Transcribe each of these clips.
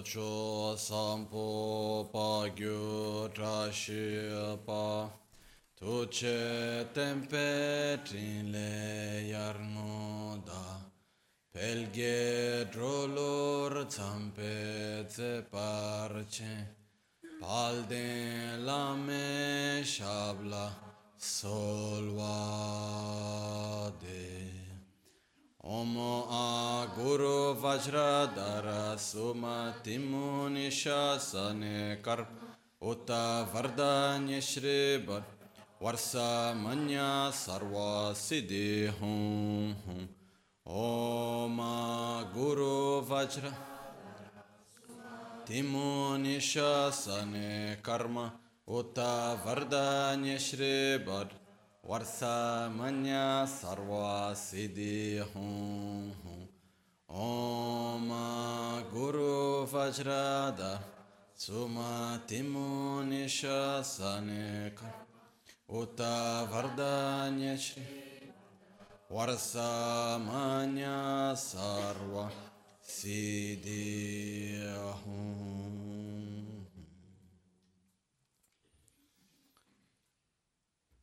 Socho sampo pa gyu trashi pa Tuce tempe trinle yarno da Pelge drolor zampe ze parce Palde lame shabla solvade Om a Guru Vajradhara Suma Timuni Shasane Karp. Uta Vardanya Shri Bar. Varsa Manya Sarva Siddhi Hum Hum. Om a Guru Vajra. Timuni Shasane Karma. Uta Vardanya Shri Bar Varsa Manya Sarva Siddhi Hum Hum Om Guru Vajrada Suma Timuni Shasane Uta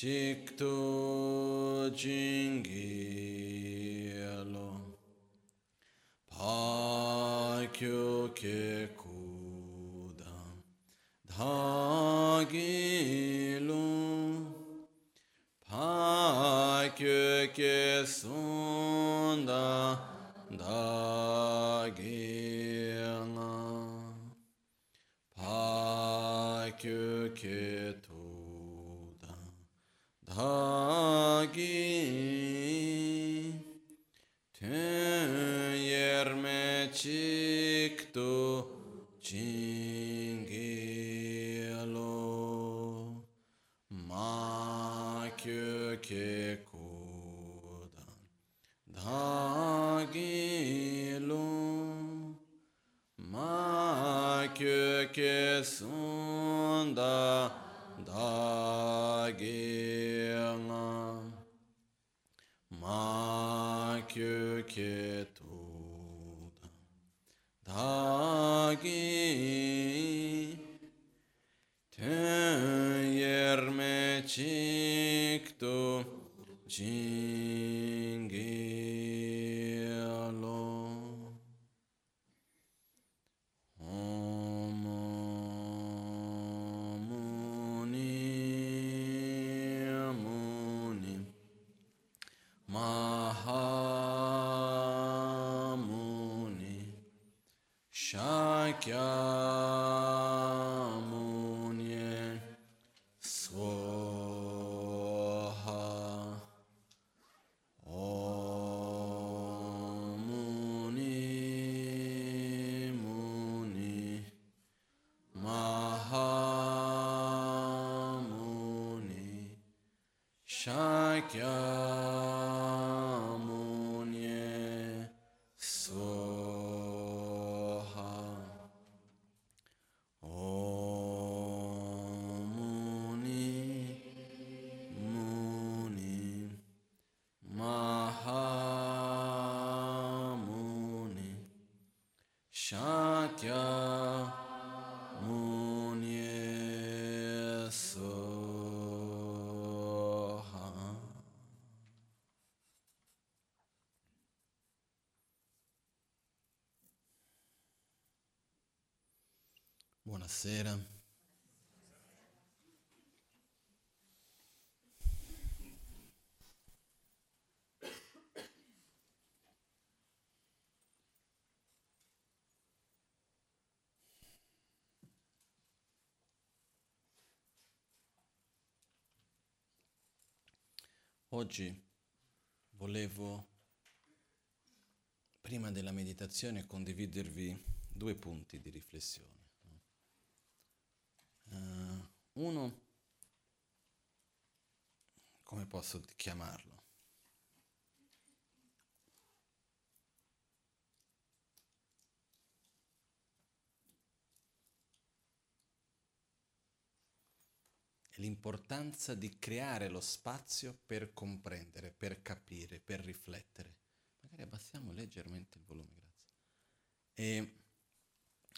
çıktı cingiyelo Pakyuke kudan dhagilu Pakyuke sunda dagina dhagi Tüyerme çıktı cingiyelo Ma köke kudan dhagilu Ma köke sunda Buonasera. Oggi volevo, prima della meditazione, condividervi due punti di riflessione. Uh, uno, come posso chiamarlo? l'importanza di creare lo spazio per comprendere, per capire, per riflettere. Magari abbassiamo leggermente il volume, grazie. E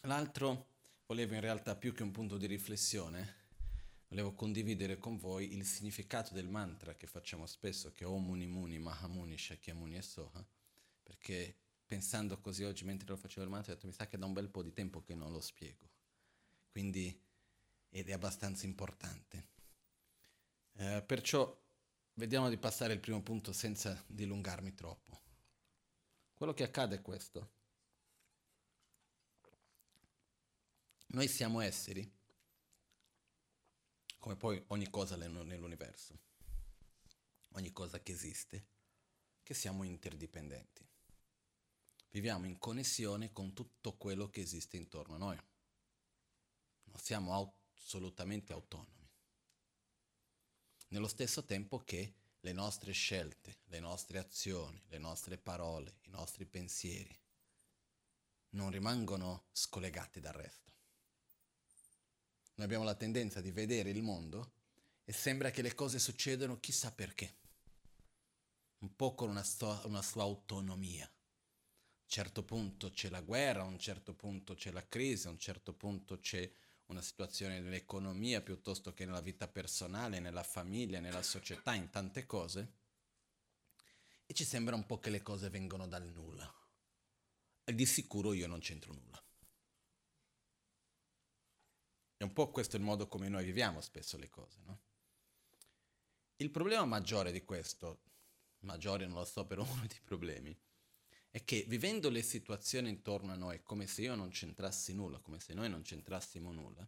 l'altro volevo in realtà più che un punto di riflessione, volevo condividere con voi il significato del mantra che facciamo spesso, che è Om Muni Muni, Mahamuni, Shakyamuni e Soha, perché pensando così oggi mentre lo facevo il mantra ho detto mi sa che da un bel po' di tempo che non lo spiego. Quindi ed è abbastanza importante. Eh, perciò vediamo di passare il primo punto senza dilungarmi troppo. Quello che accade è questo. Noi siamo esseri, come poi ogni cosa nell'universo, ogni cosa che esiste, che siamo interdipendenti. Viviamo in connessione con tutto quello che esiste intorno a noi. Non siamo assolutamente autonomi. Nello stesso tempo che le nostre scelte, le nostre azioni, le nostre parole, i nostri pensieri non rimangono scollegati dal resto. Noi abbiamo la tendenza di vedere il mondo e sembra che le cose succedono chissà perché, un po' con una, sto- una sua autonomia. A un certo punto c'è la guerra, a un certo punto c'è la crisi, a un certo punto c'è una situazione nell'economia piuttosto che nella vita personale, nella famiglia, nella società, in tante cose, e ci sembra un po' che le cose vengono dal nulla. E di sicuro io non c'entro nulla. È un po' questo il modo come noi viviamo spesso le cose, no? Il problema maggiore di questo, maggiore non lo so per uno dei problemi, è che vivendo le situazioni intorno a noi come se io non c'entrassi nulla, come se noi non c'entrassimo nulla,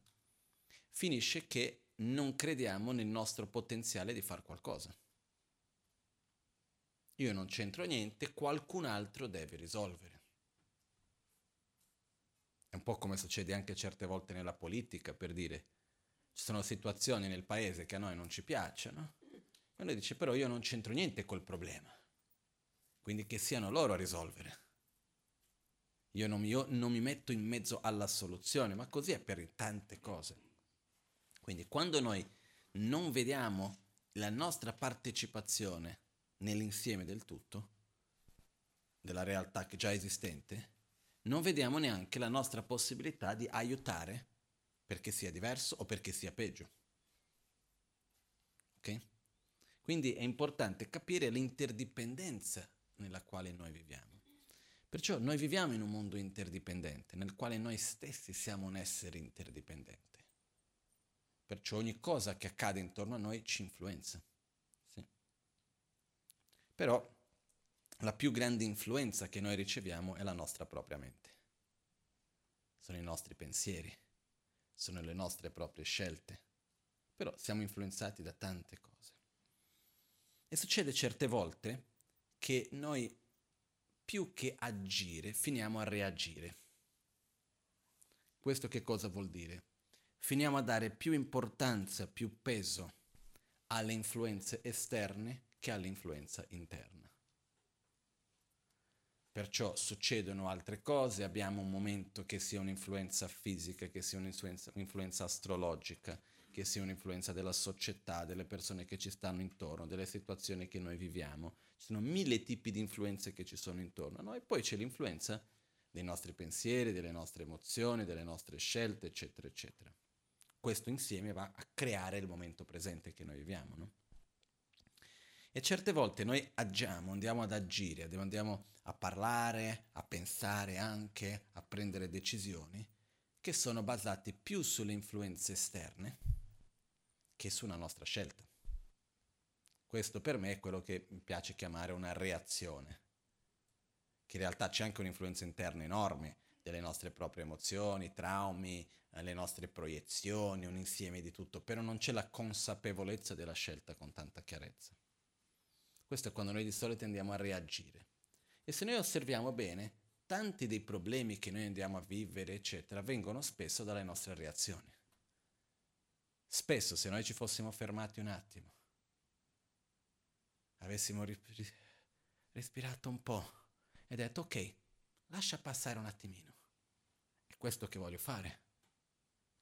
finisce che non crediamo nel nostro potenziale di fare qualcosa. Io non c'entro niente, qualcun altro deve risolvere. È un po' come succede anche certe volte nella politica, per dire, ci sono situazioni nel paese che a noi non ci piacciono, e noi dice però io non c'entro niente col problema quindi che siano loro a risolvere. Io non, io non mi metto in mezzo alla soluzione, ma così è per tante cose. Quindi quando noi non vediamo la nostra partecipazione nell'insieme del tutto, della realtà che già esistente, non vediamo neanche la nostra possibilità di aiutare perché sia diverso o perché sia peggio. Ok? Quindi è importante capire l'interdipendenza nella quale noi viviamo. Perciò noi viviamo in un mondo interdipendente, nel quale noi stessi siamo un essere interdipendente. Perciò ogni cosa che accade intorno a noi ci influenza. Sì. Però la più grande influenza che noi riceviamo è la nostra propria mente. Sono i nostri pensieri, sono le nostre proprie scelte. Però siamo influenzati da tante cose. E succede certe volte che noi più che agire finiamo a reagire. Questo che cosa vuol dire? Finiamo a dare più importanza, più peso alle influenze esterne che all'influenza interna. Perciò succedono altre cose, abbiamo un momento che sia un'influenza fisica, che sia un'influenza, un'influenza astrologica, che sia un'influenza della società, delle persone che ci stanno intorno, delle situazioni che noi viviamo. Ci sono mille tipi di influenze che ci sono intorno a noi, poi c'è l'influenza dei nostri pensieri, delle nostre emozioni, delle nostre scelte, eccetera, eccetera. Questo insieme va a creare il momento presente che noi viviamo, no? E certe volte noi agiamo, andiamo ad agire, andiamo a parlare, a pensare anche, a prendere decisioni che sono basate più sulle influenze esterne che su una nostra scelta. Questo per me è quello che mi piace chiamare una reazione, che in realtà c'è anche un'influenza interna enorme delle nostre proprie emozioni, traumi, le nostre proiezioni, un insieme di tutto, però non c'è la consapevolezza della scelta con tanta chiarezza. Questo è quando noi di solito andiamo a reagire. E se noi osserviamo bene, tanti dei problemi che noi andiamo a vivere, eccetera, vengono spesso dalle nostre reazioni. Spesso se noi ci fossimo fermati un attimo, avessimo respirato un po' e detto ok, lascia passare un attimino. È questo che voglio fare.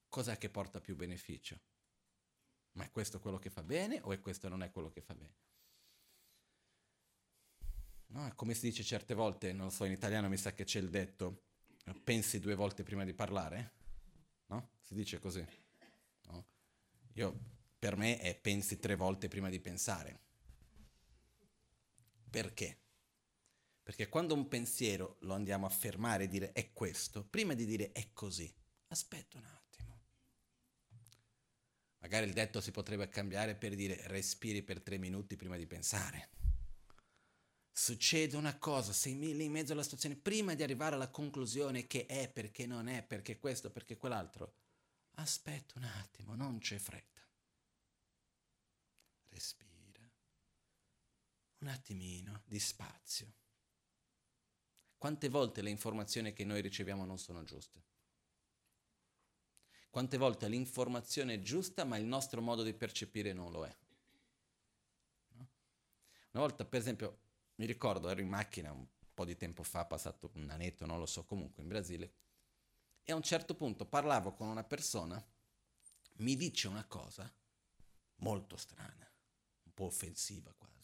Cos'è che porta più beneficio? Ma è questo quello che fa bene o è questo non è quello che fa bene? No, come si dice certe volte, non so, in italiano mi sa che c'è il detto, pensi due volte prima di parlare? No? Si dice così. No? Io, per me è pensi tre volte prima di pensare. Perché? Perché quando un pensiero lo andiamo a fermare e dire è questo, prima di dire è così, aspetta un attimo. Magari il detto si potrebbe cambiare per dire respiri per tre minuti prima di pensare. Succede una cosa, sei lì in mezzo alla situazione, prima di arrivare alla conclusione che è, perché non è, perché questo, perché quell'altro, aspetta un attimo, non c'è fretta. Respira. Un attimino di spazio. Quante volte le informazioni che noi riceviamo non sono giuste? Quante volte l'informazione è giusta ma il nostro modo di percepire non lo è? No? Una volta, per esempio, mi ricordo, ero in macchina un po' di tempo fa, passato un anetto, non lo so, comunque in Brasile, e a un certo punto parlavo con una persona, mi dice una cosa molto strana, un po' offensiva quasi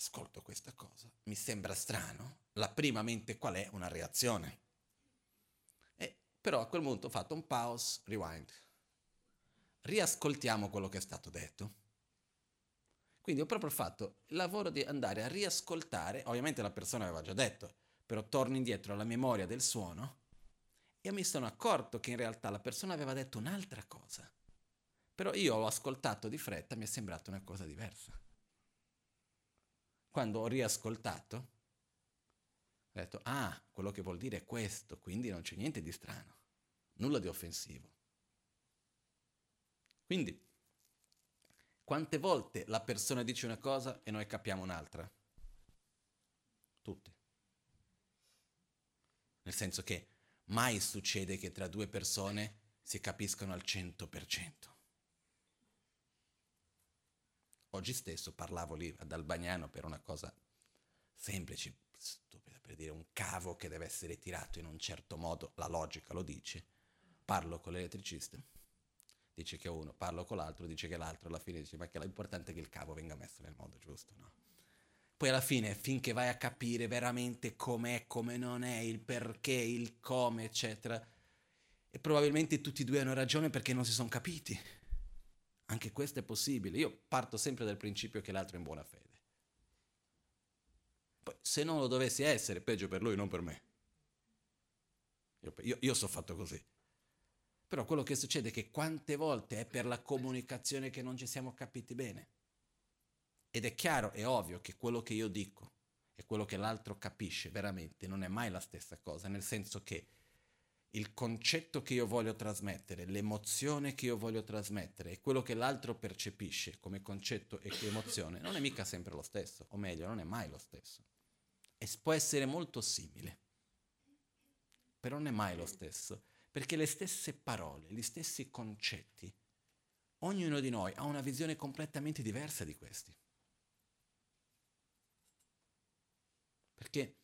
ascolto questa cosa, mi sembra strano, la prima mente qual è? Una reazione. E, però a quel punto ho fatto un pause, rewind. Riascoltiamo quello che è stato detto. Quindi ho proprio fatto il lavoro di andare a riascoltare, ovviamente la persona aveva già detto, però torno indietro alla memoria del suono e mi sono accorto che in realtà la persona aveva detto un'altra cosa. Però io ho ascoltato di fretta, mi è sembrata una cosa diversa quando ho riascoltato, ho detto, ah, quello che vuol dire è questo, quindi non c'è niente di strano, nulla di offensivo. Quindi, quante volte la persona dice una cosa e noi capiamo un'altra? Tutte. Nel senso che mai succede che tra due persone si capiscono al 100%. Oggi stesso parlavo lì ad Albagnano per una cosa semplice, stupida, per dire un cavo che deve essere tirato in un certo modo, la logica lo dice. Parlo con l'elettricista, dice che uno, parlo con l'altro, dice che l'altro, alla fine dice ma che l'importante è che il cavo venga messo nel modo giusto, no? Poi alla fine, finché vai a capire veramente com'è, come non è, il perché, il come, eccetera, e probabilmente tutti e due hanno ragione perché non si sono capiti anche questo è possibile. Io parto sempre dal principio che l'altro è in buona fede. Poi, se non lo dovessi essere, peggio per lui, non per me. Io, io, io sono fatto così. Però quello che succede è che quante volte è per la comunicazione che non ci siamo capiti bene. Ed è chiaro, è ovvio che quello che io dico e quello che l'altro capisce veramente non è mai la stessa cosa, nel senso che il concetto che io voglio trasmettere, l'emozione che io voglio trasmettere e quello che l'altro percepisce come concetto e emozione non è mica sempre lo stesso, o meglio, non è mai lo stesso. E può essere molto simile, però non è mai lo stesso, perché le stesse parole, gli stessi concetti, ognuno di noi ha una visione completamente diversa di questi. Perché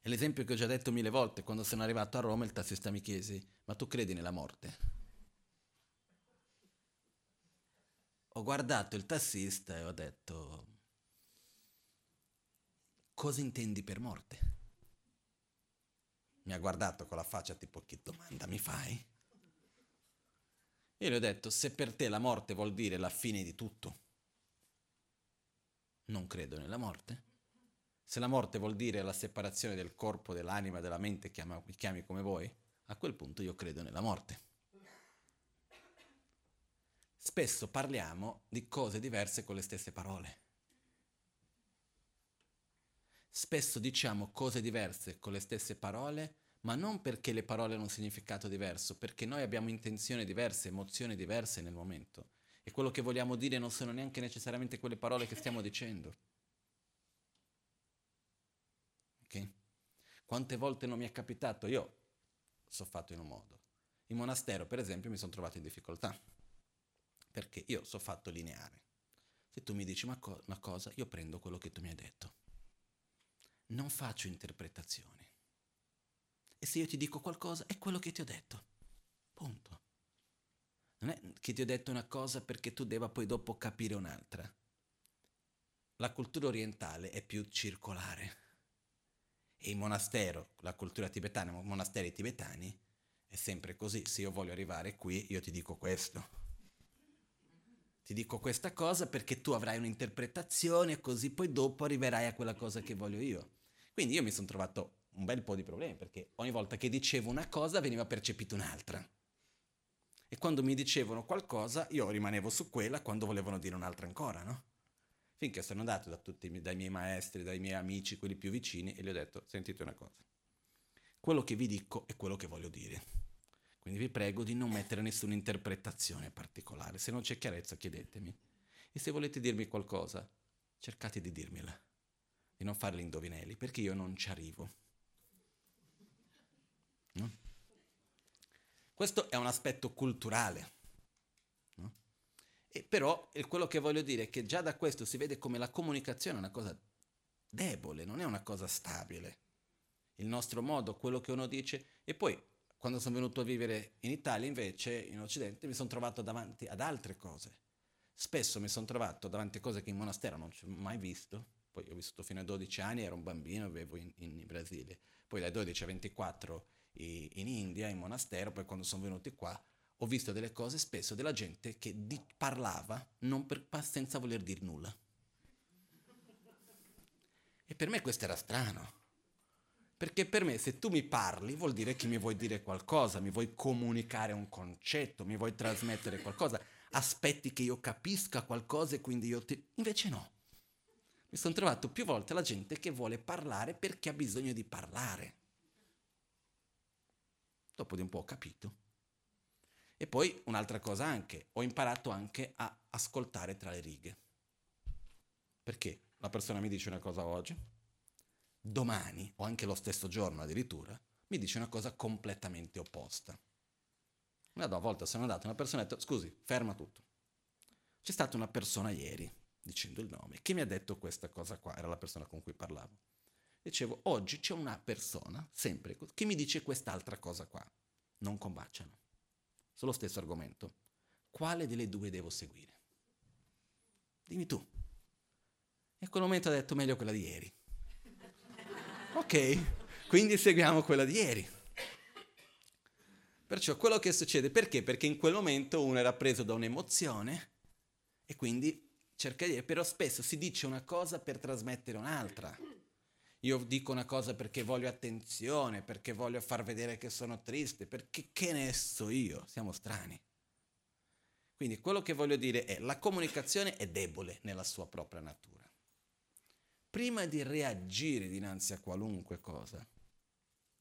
è l'esempio che ho già detto mille volte, quando sono arrivato a Roma il tassista mi chiese, ma tu credi nella morte? Ho guardato il tassista e ho detto, cosa intendi per morte? Mi ha guardato con la faccia tipo, che domanda mi fai? Io gli ho detto, se per te la morte vuol dire la fine di tutto, non credo nella morte. Se la morte vuol dire la separazione del corpo, dell'anima, della mente, chiama, chiami come vuoi, a quel punto io credo nella morte. Spesso parliamo di cose diverse con le stesse parole. Spesso diciamo cose diverse con le stesse parole, ma non perché le parole hanno un significato diverso, perché noi abbiamo intenzioni diverse, emozioni diverse nel momento. E quello che vogliamo dire non sono neanche necessariamente quelle parole che stiamo dicendo. Ok? Quante volte non mi è capitato? Io so fatto in un modo. In monastero, per esempio, mi sono trovato in difficoltà. Perché io so fatto lineare. Se tu mi dici una cosa, io prendo quello che tu mi hai detto. Non faccio interpretazioni. E se io ti dico qualcosa, è quello che ti ho detto. Punto. Non è che ti ho detto una cosa perché tu debba poi dopo capire un'altra. La cultura orientale è più circolare. E il monastero, la cultura tibetana, i monasteri tibetani, è sempre così. Se io voglio arrivare qui, io ti dico questo. Ti dico questa cosa perché tu avrai un'interpretazione, così poi dopo arriverai a quella cosa che voglio io. Quindi io mi sono trovato un bel po' di problemi perché ogni volta che dicevo una cosa veniva percepita un'altra. E quando mi dicevano qualcosa io rimanevo su quella quando volevano dire un'altra ancora, no? Finché sono andato da tutti, dai miei maestri, dai miei amici, quelli più vicini, e gli ho detto, sentite una cosa, quello che vi dico è quello che voglio dire. Quindi vi prego di non mettere nessuna interpretazione particolare. Se non c'è chiarezza, chiedetemi. E se volete dirmi qualcosa, cercate di dirmela. Di non fare gli indovinelli, perché io non ci arrivo. No? Questo è un aspetto culturale. No? E però quello che voglio dire è che già da questo si vede come la comunicazione è una cosa debole, non è una cosa stabile. Il nostro modo, quello che uno dice. E poi, quando sono venuto a vivere in Italia, invece, in Occidente, mi sono trovato davanti ad altre cose. Spesso mi sono trovato davanti a cose che in monastero non ho mai visto. Poi ho vissuto fino a 12 anni, ero un bambino, vivevo in, in Brasile. Poi dai 12 a 24 in India, in monastero, poi quando sono venuti qua ho visto delle cose spesso della gente che di- parlava per, senza voler dire nulla. E per me questo era strano. Perché per me se tu mi parli vuol dire che mi vuoi dire qualcosa, mi vuoi comunicare un concetto, mi vuoi trasmettere qualcosa, aspetti che io capisca qualcosa e quindi io ti... Invece no. Mi sono trovato più volte la gente che vuole parlare perché ha bisogno di parlare. Dopo di un po' ho capito. E poi un'altra cosa anche, ho imparato anche a ascoltare tra le righe. Perché la persona mi dice una cosa oggi, domani, o anche lo stesso giorno addirittura, mi dice una cosa completamente opposta. Una volta sono andato, una persona ha detto, scusi, ferma tutto. C'è stata una persona ieri, dicendo il nome, che mi ha detto questa cosa qua, era la persona con cui parlavo. Dicevo, oggi c'è una persona, sempre, che mi dice quest'altra cosa qua. Non combaciano. Sullo stesso argomento. Quale delle due devo seguire? Dimmi tu. E quel momento ha detto meglio quella di ieri. ok, quindi seguiamo quella di ieri. Perciò quello che succede, perché? Perché in quel momento uno era preso da un'emozione e quindi cerca di... però spesso si dice una cosa per trasmettere un'altra. Io dico una cosa perché voglio attenzione, perché voglio far vedere che sono triste, perché che ne so io? Siamo strani. Quindi quello che voglio dire è la comunicazione è debole nella sua propria natura. Prima di reagire dinanzi a qualunque cosa,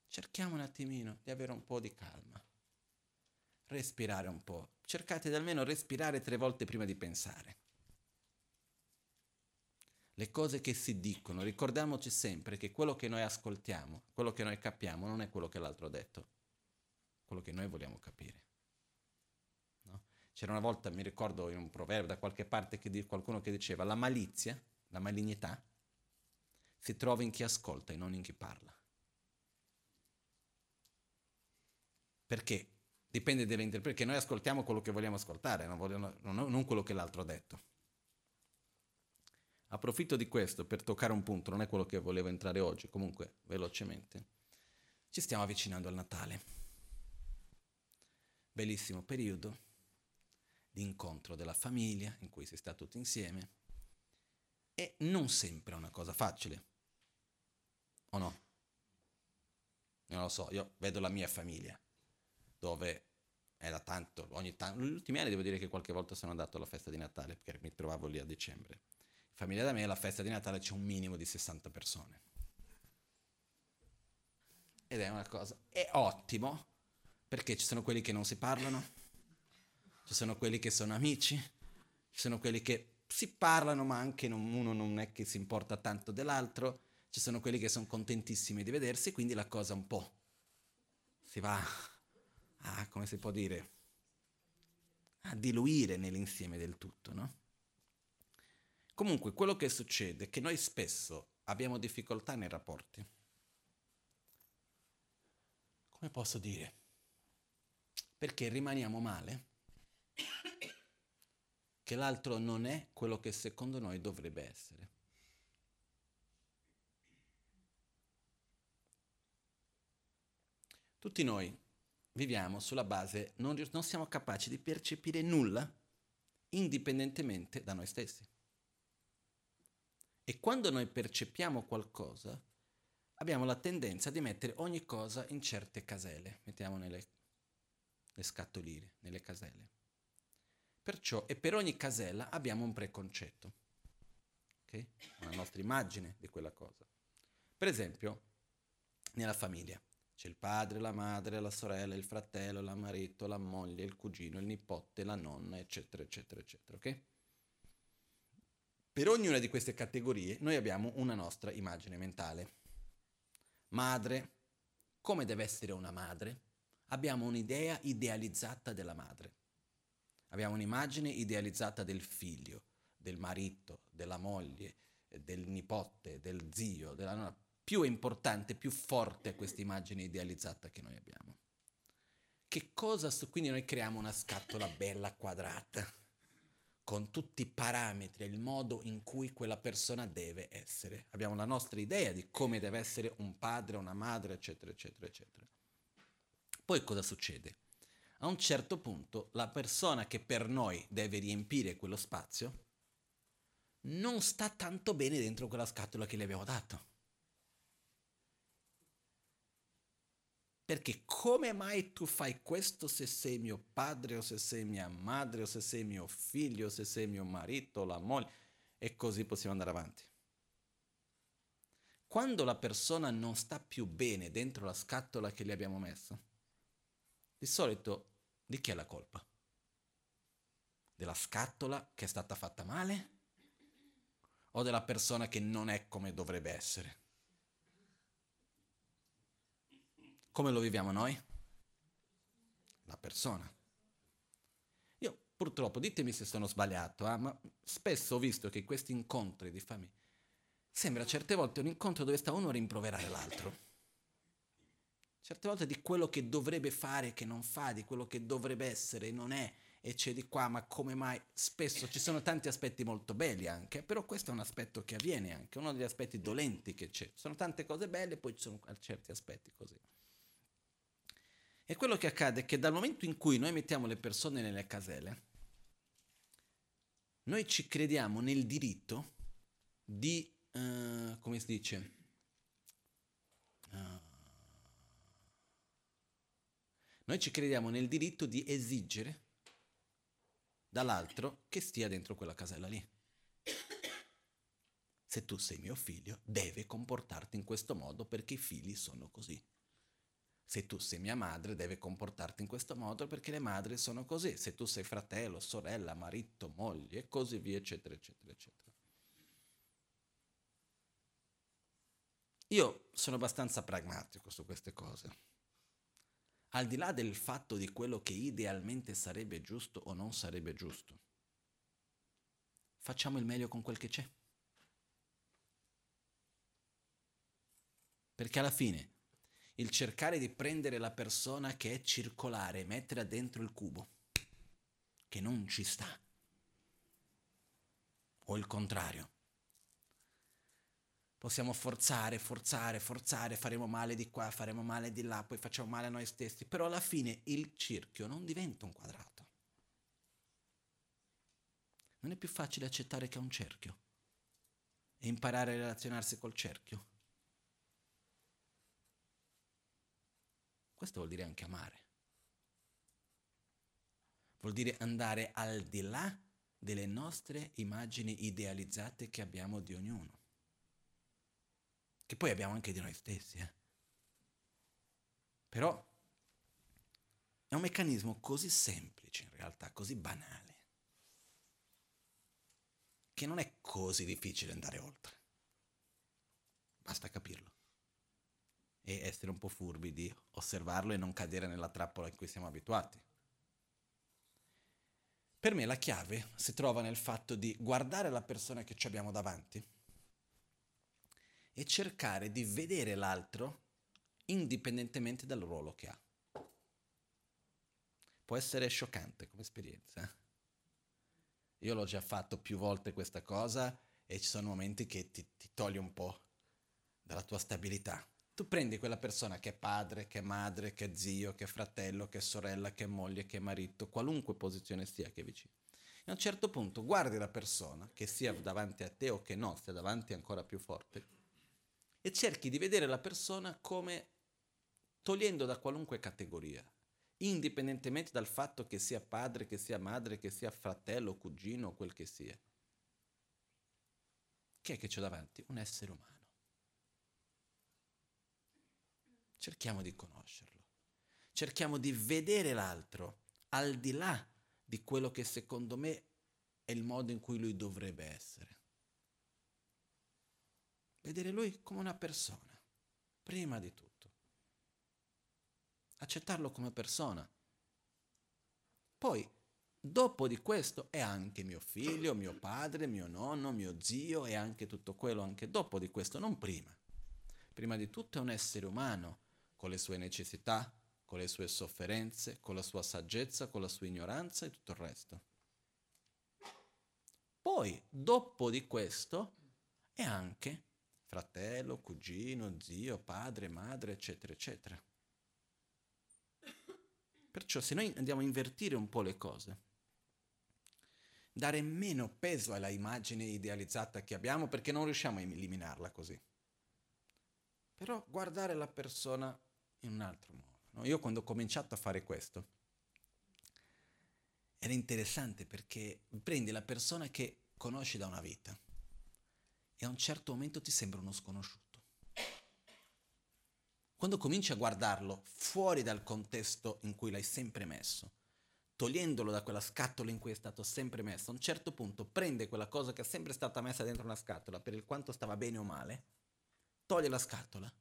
cerchiamo un attimino di avere un po' di calma. Respirare un po'. Cercate di almeno respirare tre volte prima di pensare le cose che si dicono, ricordiamoci sempre che quello che noi ascoltiamo, quello che noi capiamo, non è quello che l'altro ha detto, quello che noi vogliamo capire. No? C'era una volta, mi ricordo in un proverbio da qualche parte, che qualcuno che diceva, la malizia, la malignità, si trova in chi ascolta e non in chi parla. Perché? Dipende dall'interpretazione, perché noi ascoltiamo quello che vogliamo ascoltare, non, vogliamo, non quello che l'altro ha detto. Approfitto di questo per toccare un punto, non è quello che volevo entrare oggi, comunque velocemente. Ci stiamo avvicinando al Natale. Bellissimo periodo di incontro della famiglia in cui si sta tutti insieme e non sempre è una cosa facile. O no? Non lo so, io vedo la mia famiglia dove è da tanto, ogni tanto, negli ultimi anni devo dire che qualche volta sono andato alla festa di Natale perché mi trovavo lì a dicembre famiglia da me alla festa di Natale c'è un minimo di 60 persone. Ed è una cosa, è ottimo, perché ci sono quelli che non si parlano, ci sono quelli che sono amici, ci sono quelli che si parlano ma anche non, uno non è che si importa tanto dell'altro, ci sono quelli che sono contentissimi di vedersi, quindi la cosa un po' si va a, come si può dire, a diluire nell'insieme del tutto, no? Comunque, quello che succede è che noi spesso abbiamo difficoltà nei rapporti. Come posso dire? Perché rimaniamo male che l'altro non è quello che secondo noi dovrebbe essere. Tutti noi viviamo sulla base, non, non siamo capaci di percepire nulla indipendentemente da noi stessi. E quando noi percepiamo qualcosa, abbiamo la tendenza di mettere ogni cosa in certe caselle, mettiamo nelle scatoline, nelle caselle. Perciò, e per ogni casella abbiamo un preconcetto, okay? una nostra immagine di quella cosa. Per esempio, nella famiglia c'è il padre, la madre, la sorella, il fratello, la marito, la moglie, il cugino, il nipote, la nonna, eccetera, eccetera, eccetera, ok? Per ognuna di queste categorie noi abbiamo una nostra immagine mentale. Madre, come deve essere una madre? Abbiamo un'idea idealizzata della madre. Abbiamo un'immagine idealizzata del figlio, del marito, della moglie, del nipote, del zio, della nonna. Più è importante, più forte è questa immagine idealizzata che noi abbiamo. Che cosa? Quindi noi creiamo una scatola bella quadrata con tutti i parametri e il modo in cui quella persona deve essere. Abbiamo la nostra idea di come deve essere un padre, una madre, eccetera, eccetera, eccetera. Poi cosa succede? A un certo punto la persona che per noi deve riempire quello spazio non sta tanto bene dentro quella scatola che le abbiamo dato. Perché come mai tu fai questo se sei mio padre o se sei mia madre o se sei mio figlio o se sei mio marito, la moglie e così possiamo andare avanti. Quando la persona non sta più bene dentro la scatola che gli abbiamo messo, di solito di chi è la colpa? Della scatola che è stata fatta male? O della persona che non è come dovrebbe essere? Come lo viviamo noi? La persona. Io purtroppo, ditemi se sono sbagliato, eh, ma spesso ho visto che questi incontri di famiglia sembra certe volte un incontro dove sta uno a rimproverare l'altro. Certe volte di quello che dovrebbe fare che non fa, di quello che dovrebbe essere e non è, e c'è di qua, ma come mai? Spesso ci sono tanti aspetti molto belli anche, però questo è un aspetto che avviene anche, uno degli aspetti dolenti che c'è. Sono tante cose belle, poi ci sono certi aspetti così. E quello che accade è che dal momento in cui noi mettiamo le persone nelle caselle, noi ci crediamo nel diritto di, uh, come si dice, uh, noi ci crediamo nel diritto di esigere dall'altro che stia dentro quella casella lì. Se tu sei mio figlio, deve comportarti in questo modo perché i figli sono così. Se tu sei mia madre, devi comportarti in questo modo perché le madri sono così. Se tu sei fratello, sorella, marito, moglie e così via, eccetera, eccetera, eccetera. Io sono abbastanza pragmatico su queste cose. Al di là del fatto di quello che idealmente sarebbe giusto o non sarebbe giusto, facciamo il meglio con quel che c'è. Perché alla fine il cercare di prendere la persona che è circolare metterla dentro il cubo, che non ci sta. O il contrario. Possiamo forzare, forzare, forzare, faremo male di qua, faremo male di là, poi facciamo male a noi stessi, però alla fine il cerchio non diventa un quadrato. Non è più facile accettare che è un cerchio e imparare a relazionarsi col cerchio. Questo vuol dire anche amare. Vuol dire andare al di là delle nostre immagini idealizzate che abbiamo di ognuno. Che poi abbiamo anche di noi stessi. Eh? Però è un meccanismo così semplice in realtà, così banale. che non è così difficile andare oltre. Basta capirlo. E essere un po' furbi di osservarlo e non cadere nella trappola in cui siamo abituati. Per me la chiave si trova nel fatto di guardare la persona che ci abbiamo davanti e cercare di vedere l'altro indipendentemente dal ruolo che ha. Può essere scioccante come esperienza. Eh. Io l'ho già fatto più volte questa cosa e ci sono momenti che ti, ti togli un po' dalla tua stabilità. Tu prendi quella persona che è padre, che è madre, che è zio, che è fratello, che è sorella, che è moglie, che è marito, qualunque posizione sia che è vicino. E a un certo punto guardi la persona, che sia davanti a te o che no, sia davanti ancora più forte, e cerchi di vedere la persona come togliendo da qualunque categoria, indipendentemente dal fatto che sia padre, che sia madre, che sia fratello, cugino, quel che sia. Chi è che c'è davanti? Un essere umano. Cerchiamo di conoscerlo. Cerchiamo di vedere l'altro al di là di quello che secondo me è il modo in cui lui dovrebbe essere. Vedere lui come una persona, prima di tutto accettarlo come persona. Poi, dopo di questo, è anche mio figlio, mio padre, mio nonno, mio zio e anche tutto quello, anche dopo di questo, non prima. Prima di tutto è un essere umano, con le sue necessità, con le sue sofferenze, con la sua saggezza, con la sua ignoranza e tutto il resto. Poi, dopo di questo, è anche fratello, cugino, zio, padre, madre, eccetera, eccetera. Perciò se noi andiamo a invertire un po' le cose, dare meno peso alla immagine idealizzata che abbiamo perché non riusciamo a eliminarla così. Però guardare la persona in un altro modo. No? Io quando ho cominciato a fare questo, era interessante perché prendi la persona che conosci da una vita e a un certo momento ti sembra uno sconosciuto. Quando cominci a guardarlo fuori dal contesto in cui l'hai sempre messo, togliendolo da quella scatola in cui è stato sempre messo, a un certo punto prende quella cosa che è sempre stata messa dentro una scatola per il quanto stava bene o male, toglie la scatola,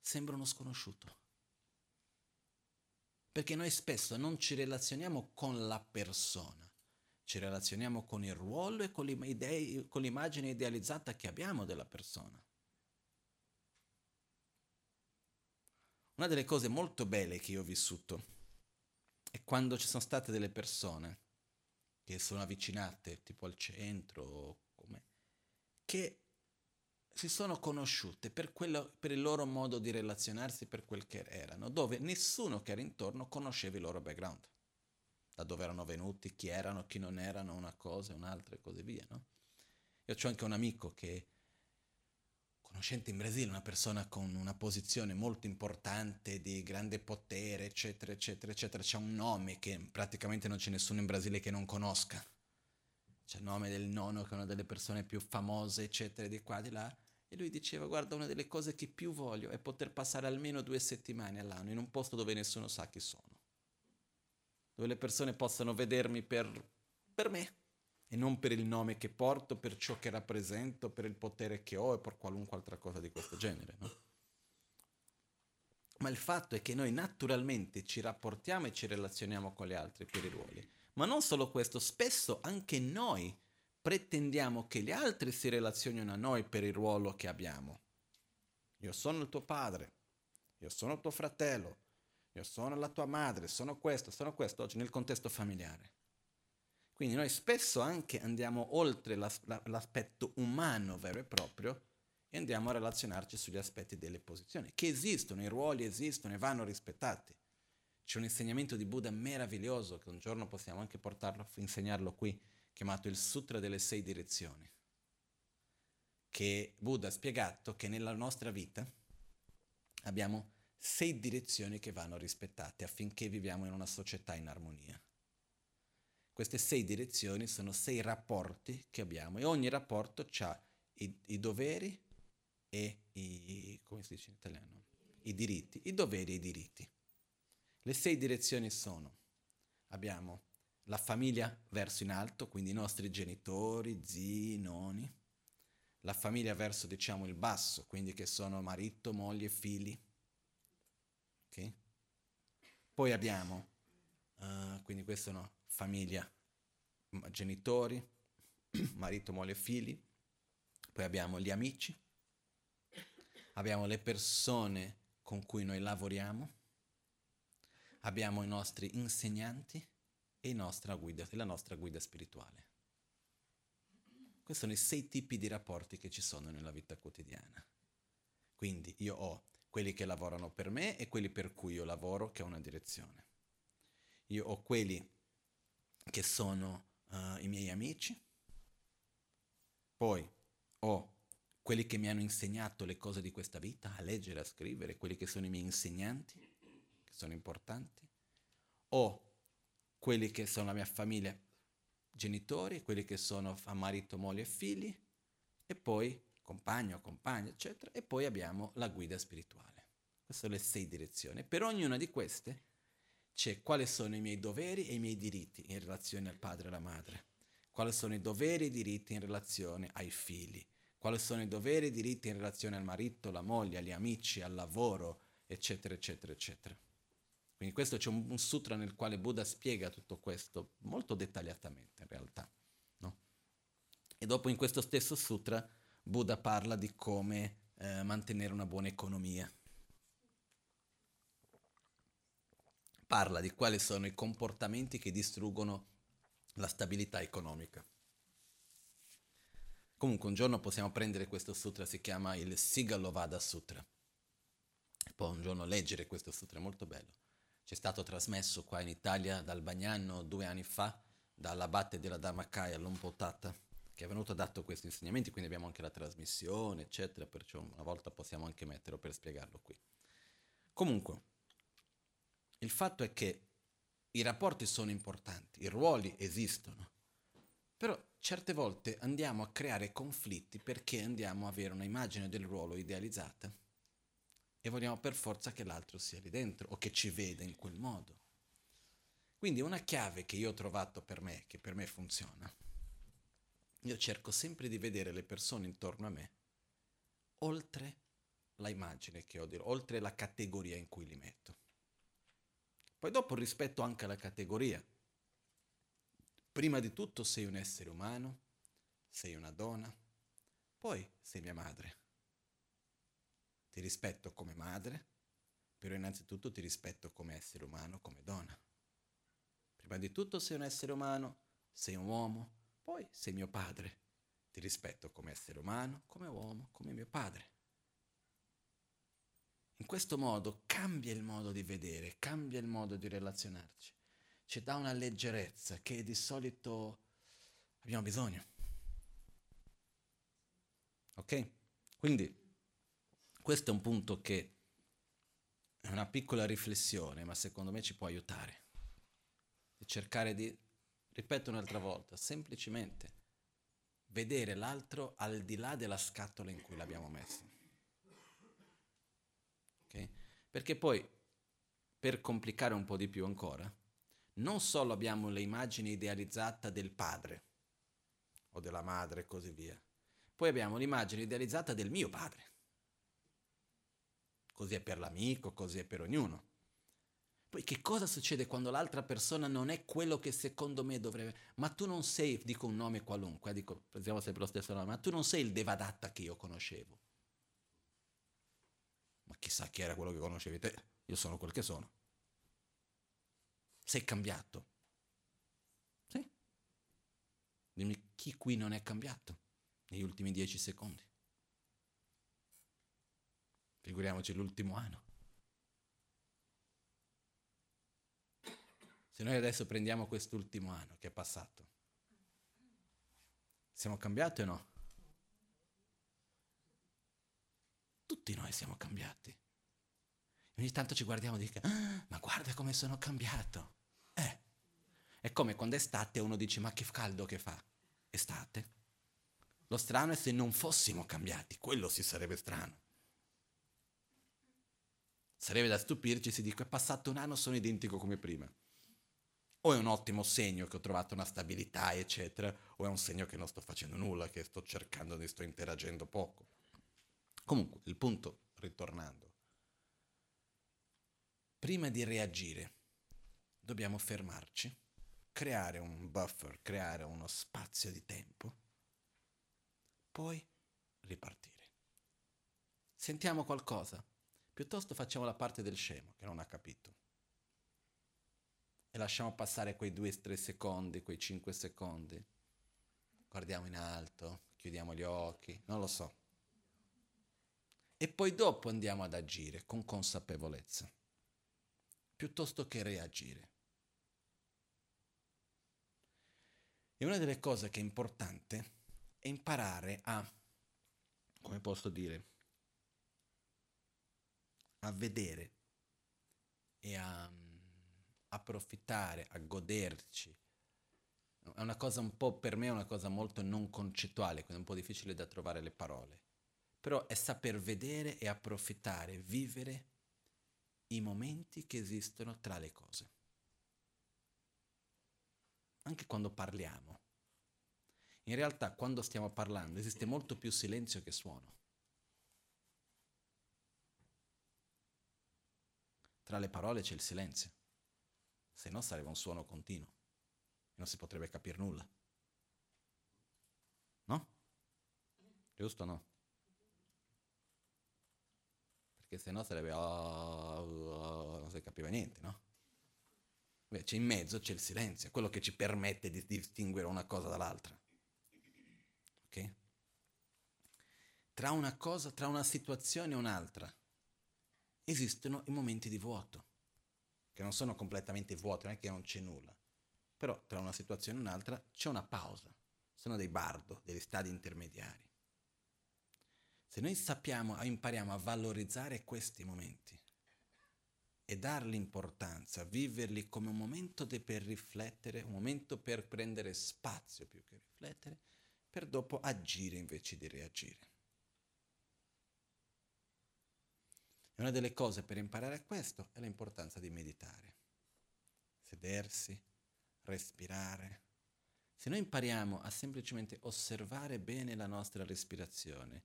sembra uno sconosciuto. Perché noi spesso non ci relazioniamo con la persona, ci relazioniamo con il ruolo e con, l'immagine idealizzata che abbiamo della persona. Una delle cose molto belle che io ho vissuto è quando ci sono state delle persone che sono avvicinate, tipo al centro, come, che si sono conosciute per, quello, per, il loro modo di relazionarsi, per quel che erano, dove nessuno che era intorno conosceva il loro background, da dove erano venuti, chi erano, chi non erano, una cosa, un'altra e così via. No? Io ho anche un amico che conoscente in Brasile, una persona con una posizione molto importante, di grande potere, eccetera, eccetera, eccetera. C'è un nome che praticamente non c'è nessuno in Brasile che non conosca. C'è il nome del nonno, che è una delle persone più famose, eccetera, di qua, di là. E lui diceva, guarda, una delle cose che più voglio è poter passare almeno due settimane all'anno in un posto dove nessuno sa chi sono. Dove le persone possano vedermi per, per me, e non per il nome che porto, per ciò che rappresento, per il potere che ho e per qualunque altra cosa di questo genere. No? Ma il fatto è che noi naturalmente ci rapportiamo e ci relazioniamo con gli altri per i ruoli. Ma non solo questo, spesso anche noi pretendiamo che gli altri si relazionino a noi per il ruolo che abbiamo. Io sono il tuo padre, io sono tuo fratello, io sono la tua madre, sono questo, sono questo oggi nel contesto familiare. Quindi noi spesso anche andiamo oltre l'as- l'aspetto umano vero e proprio e andiamo a relazionarci sugli aspetti delle posizioni, che esistono, i ruoli esistono e vanno rispettati. C'è un insegnamento di Buddha meraviglioso che un giorno possiamo anche portarlo, insegnarlo qui, chiamato il Sutra delle Sei Direzioni, che Buddha ha spiegato che nella nostra vita abbiamo sei direzioni che vanno rispettate affinché viviamo in una società in armonia. Queste sei direzioni sono sei rapporti che abbiamo e ogni rapporto ha i, i doveri e i, come si dice in italiano? I diritti, i doveri e i diritti. Le sei direzioni sono, abbiamo la famiglia verso in alto, quindi i nostri genitori, zii, nonni, la famiglia verso diciamo il basso, quindi che sono marito, moglie, figli. Okay? Poi abbiamo, uh, quindi questa è una famiglia, genitori, marito, moglie, figli. Poi abbiamo gli amici, abbiamo le persone con cui noi lavoriamo, abbiamo i nostri insegnanti e nostra guida, la nostra guida spirituale. Questi sono i sei tipi di rapporti che ci sono nella vita quotidiana. Quindi io ho quelli che lavorano per me e quelli per cui io lavoro, che ho una direzione. Io ho quelli che sono uh, i miei amici, poi ho quelli che mi hanno insegnato le cose di questa vita, a leggere, a scrivere, quelli che sono i miei insegnanti, che sono importanti, ho quelli che sono la mia famiglia genitori, quelli che sono marito, moglie e figli, e poi compagno, compagna, eccetera, e poi abbiamo la guida spirituale. Queste sono le sei direzioni. Per ognuna di queste c'è quali sono i miei doveri e i miei diritti in relazione al padre e alla madre, quali sono i doveri e i diritti in relazione ai figli, quali sono i doveri e i diritti in relazione al marito, alla moglie, agli amici, al lavoro, eccetera, eccetera, eccetera. Quindi questo c'è un, un, sutra nel quale Buddha spiega tutto questo molto dettagliatamente in realtà. No? E dopo in questo stesso sutra Buddha parla di come eh, mantenere una buona economia. Parla di quali sono i comportamenti che distruggono la stabilità economica. Comunque un giorno possiamo prendere questo sutra, si chiama il Sigalovada Sutra. E poi un giorno leggere questo sutra, è molto bello ci è stato trasmesso qua in Italia dal Bagnano due anni fa dall'abate della Dharmakaya Lompotata che è venuto dato questi insegnamenti, quindi abbiamo anche la trasmissione, eccetera, perciò una volta possiamo anche metterlo per spiegarlo qui. Comunque, il fatto è che i rapporti sono importanti, i ruoli esistono, però certe volte andiamo a creare conflitti perché andiamo a avere una immagine del ruolo idealizzata e vogliamo per forza che l'altro sia lì dentro o che ci veda in quel modo. Quindi una chiave che io ho trovato per me, che per me funziona, io cerco sempre di vedere le persone intorno a me oltre la immagine che ho, oltre la categoria in cui li metto. Poi dopo rispetto anche la categoria. Prima di tutto sei un essere umano, sei una donna, poi sei mia madre ti rispetto come madre, però innanzitutto ti rispetto come essere umano, come donna. Prima di tutto sei un essere umano, sei un uomo, poi sei mio padre. Ti rispetto come essere umano, come uomo, come mio padre. In questo modo cambia il modo di vedere, cambia il modo di relazionarci. Ci dà una leggerezza che di solito abbiamo bisogno. Ok? Quindi questo è un punto che è una piccola riflessione, ma secondo me ci può aiutare. E cercare di, ripeto un'altra volta, semplicemente vedere l'altro al di là della scatola in cui l'abbiamo messo. Okay? Perché poi, per complicare un po' di più ancora, non solo abbiamo l'immagine idealizzata del padre o della madre e così via, poi abbiamo l'immagine idealizzata del mio padre così è per l'amico, così è per ognuno. Poi che cosa succede quando l'altra persona non è quello che secondo me dovrebbe... Ma tu non sei, dico un nome qualunque, dico, prendiamo sempre lo stesso nome, ma tu non sei il Devadatta che io conoscevo. Ma chissà chi era quello che conoscevi te, io sono quel che sono. Sei cambiato. Sì. Dimmi chi qui non è cambiato negli ultimi dieci secondi. Figuriamoci l'ultimo anno. Se noi adesso prendiamo quest'ultimo anno che è passato, siamo cambiati o no? Tutti noi siamo cambiati. Ogni tanto ci guardiamo e dico, ah, ma guarda come sono cambiato. Eh, è come quando è estate uno dice, ma che caldo che fa. Estate. Lo strano è se non fossimo cambiati, quello si sarebbe strano. Sarebbe da stupirci se dico è passato un anno, sono identico come prima. O è un ottimo segno che ho trovato una stabilità, eccetera, o è un segno che non sto facendo nulla, che sto cercando di sto interagendo poco. Comunque, il punto, ritornando, prima di reagire, dobbiamo fermarci, creare un buffer, creare uno spazio di tempo, poi ripartire. Sentiamo qualcosa, piuttosto facciamo la parte del scemo che non ha capito e lasciamo passare quei due o tre secondi, quei cinque secondi. Guardiamo in alto, chiudiamo gli occhi, non lo so. E poi dopo andiamo ad agire con consapevolezza, piuttosto che reagire. E una delle cose che è importante è imparare a, come posso dire, a vedere e a approfittare, a goderci. È una cosa un po' per me, è una cosa molto non concettuale, quindi è un po' difficile da trovare le parole. Però è saper vedere e approfittare, vivere i momenti che esistono tra le cose. Anche quando parliamo. In realtà quando stiamo parlando esiste molto più silenzio che suono. Tra le parole c'è il silenzio se no sarebbe un suono continuo e non si potrebbe capire nulla. No? Giusto o no? Perché se no sarebbe... Oh, oh, non si capiva niente, no? Invece in mezzo c'è il silenzio, quello che ci permette di distinguere una cosa dall'altra. Ok? Tra una cosa, tra una situazione e un'altra, esistono i momenti di vuoto che non sono completamente vuote, non è che non c'è nulla. Però tra una situazione e un'altra c'è una pausa, sono dei bardo, degli stadi intermediari. Se noi sappiamo, impariamo a valorizzare questi momenti e dargli importanza, viverli come un momento per riflettere, un momento per prendere spazio più che riflettere, per dopo agire invece di reagire. E una delle cose per imparare a questo è l'importanza di meditare. Sedersi, respirare. Se noi impariamo a semplicemente osservare bene la nostra respirazione,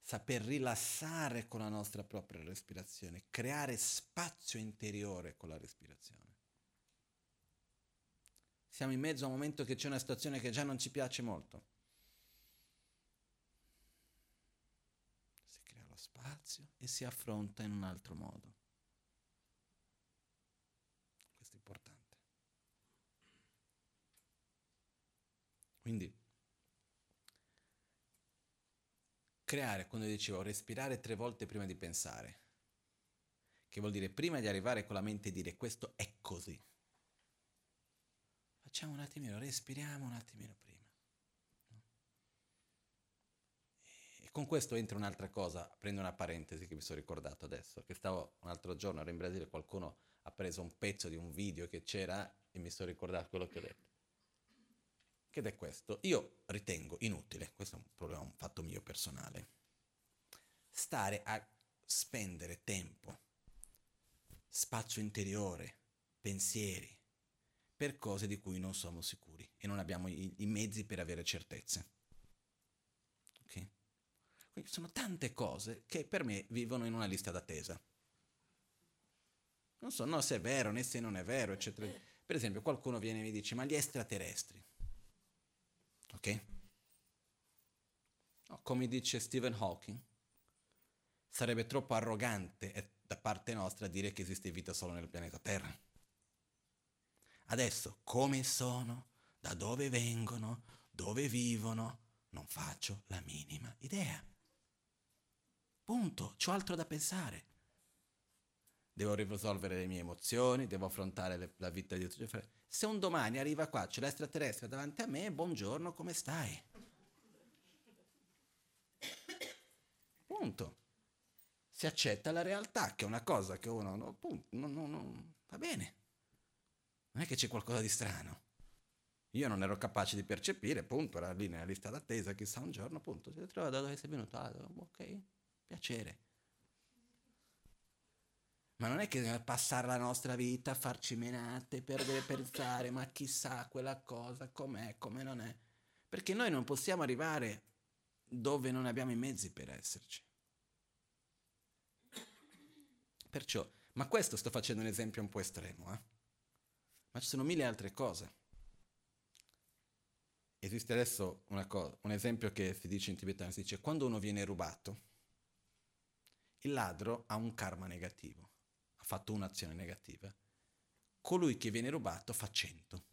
saper rilassare con la nostra propria respirazione, creare spazio interiore con la respirazione. Siamo in mezzo a un momento che c'è una situazione che già non ci piace molto. Spazio e si affronta in un altro modo. Questo è importante. Quindi, creare, quando dicevo, respirare tre volte prima di pensare, che vuol dire prima di arrivare con la mente e dire questo è così. Facciamo un attimino, respiriamo un attimino prima. Con questo entra un'altra cosa, prendo una parentesi che mi sono ricordato adesso, che stavo un altro giorno, ero in Brasile, qualcuno ha preso un pezzo di un video che c'era e mi sono ricordato quello che ho detto. Che è questo. Io ritengo inutile, questo è un problema, un fatto mio personale, stare a spendere tempo, spazio interiore, pensieri, per cose di cui non siamo sicuri e non abbiamo i, i mezzi per avere certezze. Quindi sono tante cose che per me vivono in una lista d'attesa. Non so no, se è vero né se non è vero, eccetera. Per esempio, qualcuno viene e mi dice, ma gli extraterrestri, ok? No, come dice Stephen Hawking, sarebbe troppo arrogante da parte nostra dire che esiste vita solo nel pianeta Terra. Adesso, come sono, da dove vengono, dove vivono, non faccio la minima idea. Punto, c'ho altro da pensare. Devo risolvere le mie emozioni, devo affrontare le, la vita di tutti. Se un domani arriva qua, c'è l'extraterrestre davanti a me, buongiorno, come stai? Punto. Si accetta la realtà, che è una cosa che uno... No, punto, no, no, no, va bene. Non è che c'è qualcosa di strano. Io non ero capace di percepire, punto, era lì nella lista d'attesa, chissà un giorno, punto, si trova da dove sei venuto, ah, ok, piacere. Ma non è che passare la nostra vita a farci menate, perdere pensare, ma chissà quella cosa, com'è, come non è. Perché noi non possiamo arrivare dove non abbiamo i mezzi per esserci. Perciò, ma questo sto facendo un esempio un po' estremo, eh? ma ci sono mille altre cose. Esiste adesso cosa, un esempio che si dice in tibetano, si dice quando uno viene rubato, il ladro ha un karma negativo, ha fatto un'azione negativa. Colui che viene rubato fa 100.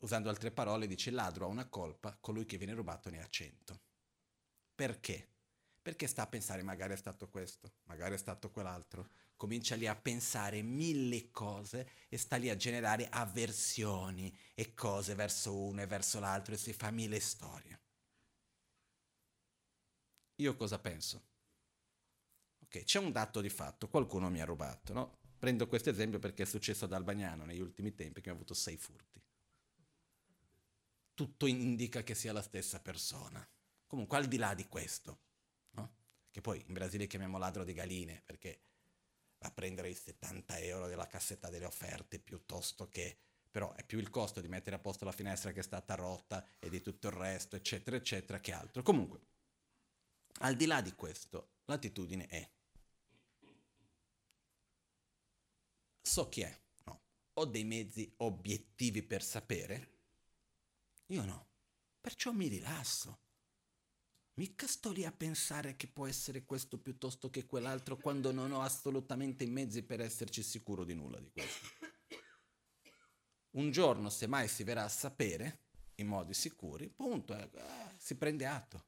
Usando altre parole dice il ladro ha una colpa, colui che viene rubato ne ha 100. Perché? Perché sta a pensare magari è stato questo, magari è stato quell'altro. Comincia lì a pensare mille cose e sta lì a generare avversioni e cose verso uno e verso l'altro e si fa mille storie. Io cosa penso? Ok, c'è un dato di fatto, qualcuno mi ha rubato, no? Prendo questo esempio perché è successo ad Albagnano negli ultimi tempi che ha avuto sei furti. Tutto indica che sia la stessa persona. Comunque, al di là di questo, no? che poi in Brasile chiamiamo ladro di galline perché va a prendere i 70 euro della cassetta delle offerte piuttosto che però è più il costo di mettere a posto la finestra che è stata rotta e di tutto il resto, eccetera, eccetera, che altro. Comunque, al di là di questo, l'attitudine è so chi è, no. Ho dei mezzi obiettivi per sapere? Io no. Perciò mi rilasso. Mica sto lì a pensare che può essere questo piuttosto che quell'altro quando non ho assolutamente i mezzi per esserci sicuro di nulla di questo. Un giorno, se mai si verrà a sapere, in modi sicuri, punto, eh, si prende atto.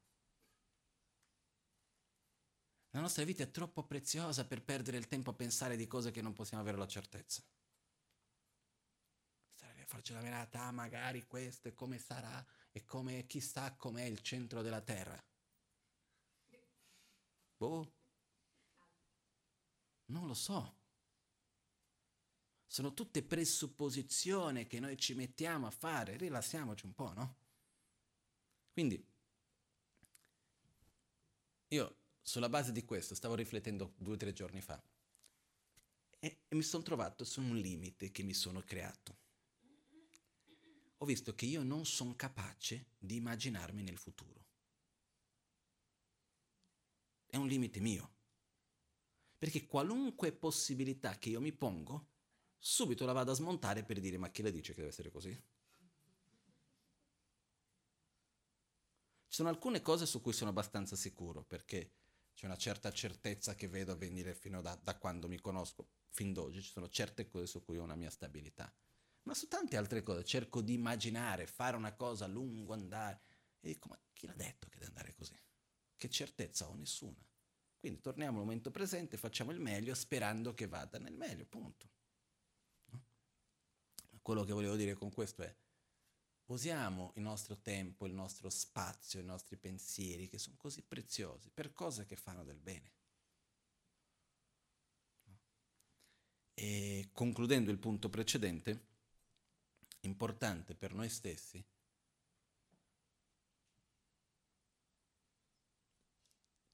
La nostra vita è troppo preziosa per perdere il tempo a pensare di cose che non possiamo avere la certezza. A farci la menata, ah, magari questo e come sarà e come chissà com'è il centro della terra. Boh. Non lo so. Sono tutte presupposizioni che noi ci mettiamo a fare. Rilassiamoci un po', no? Quindi, io sulla base di questo stavo riflettendo due o tre giorni fa e, e mi sono trovato su un limite che mi sono creato. Ho visto che io non sono capace di immaginarmi nel futuro. È un limite mio. Perché qualunque possibilità che io mi pongo, subito la vado a smontare per dire ma chi le dice che deve essere così? Ci sono alcune cose su cui sono abbastanza sicuro, perché c'è una certa certezza che vedo avvenire fino da, da quando mi conosco, fin d'oggi, ci sono certe cose su cui ho una mia stabilità. Ma su tante altre cose cerco di immaginare, fare una cosa a lungo andare. E dico, ma chi l'ha detto che deve andare così? Che certezza ho? Nessuna. Quindi torniamo al momento presente, facciamo il meglio sperando che vada nel meglio, punto. No? Quello che volevo dire con questo è, usiamo il nostro tempo, il nostro spazio, i nostri pensieri, che sono così preziosi, per cose che fanno del bene. E concludendo il punto precedente, importante per noi stessi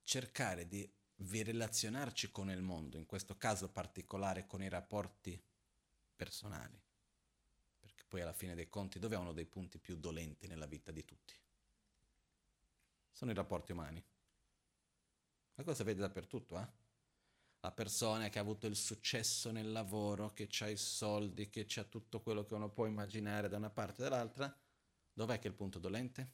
cercare di relazionarci con il mondo, in questo caso particolare con i rapporti personali poi alla fine dei conti dove è uno dei punti più dolenti nella vita di tutti? Sono i rapporti umani. La cosa vede dappertutto, eh? La persona che ha avuto il successo nel lavoro, che ha i soldi, che ha tutto quello che uno può immaginare da una parte e dall'altra, dov'è che è il punto dolente?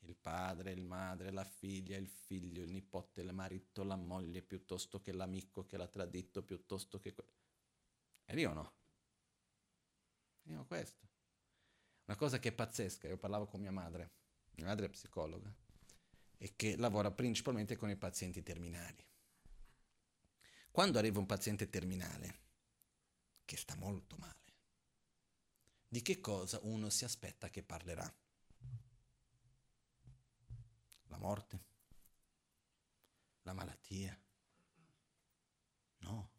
Il padre, il madre, la figlia, il figlio, il nipote, il marito, la moglie, piuttosto che l'amico che l'ha tradito, piuttosto che... È lì o no? Io questo. Una cosa che è pazzesca, io parlavo con mia madre, mia madre è psicologa, e che lavora principalmente con i pazienti terminali. Quando arriva un paziente terminale, che sta molto male, di che cosa uno si aspetta che parlerà? La morte? La malattia? No,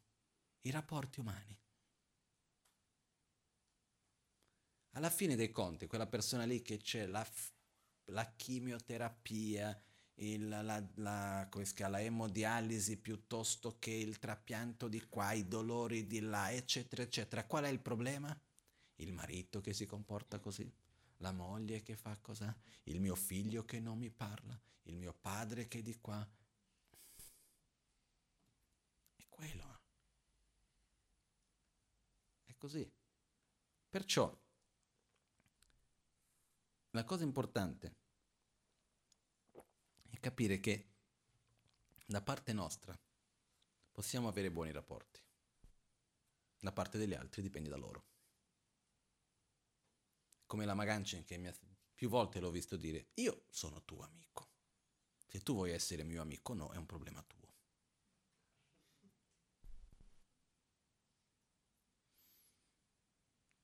i rapporti umani. Alla fine dei conti, quella persona lì che c'è la, la chimioterapia, il, la, la, la emodialisi piuttosto che il trapianto di qua, i dolori di là, eccetera, eccetera. Qual è il problema? Il marito che si comporta così, la moglie che fa così, il mio figlio che non mi parla, il mio padre che di qua. È quello. È così. Perciò, la cosa importante è capire che da parte nostra possiamo avere buoni rapporti, da parte degli altri dipende da loro. Come la Magancin che ha, più volte l'ho visto dire, io sono tuo amico. Se tu vuoi essere mio amico, no, è un problema tuo.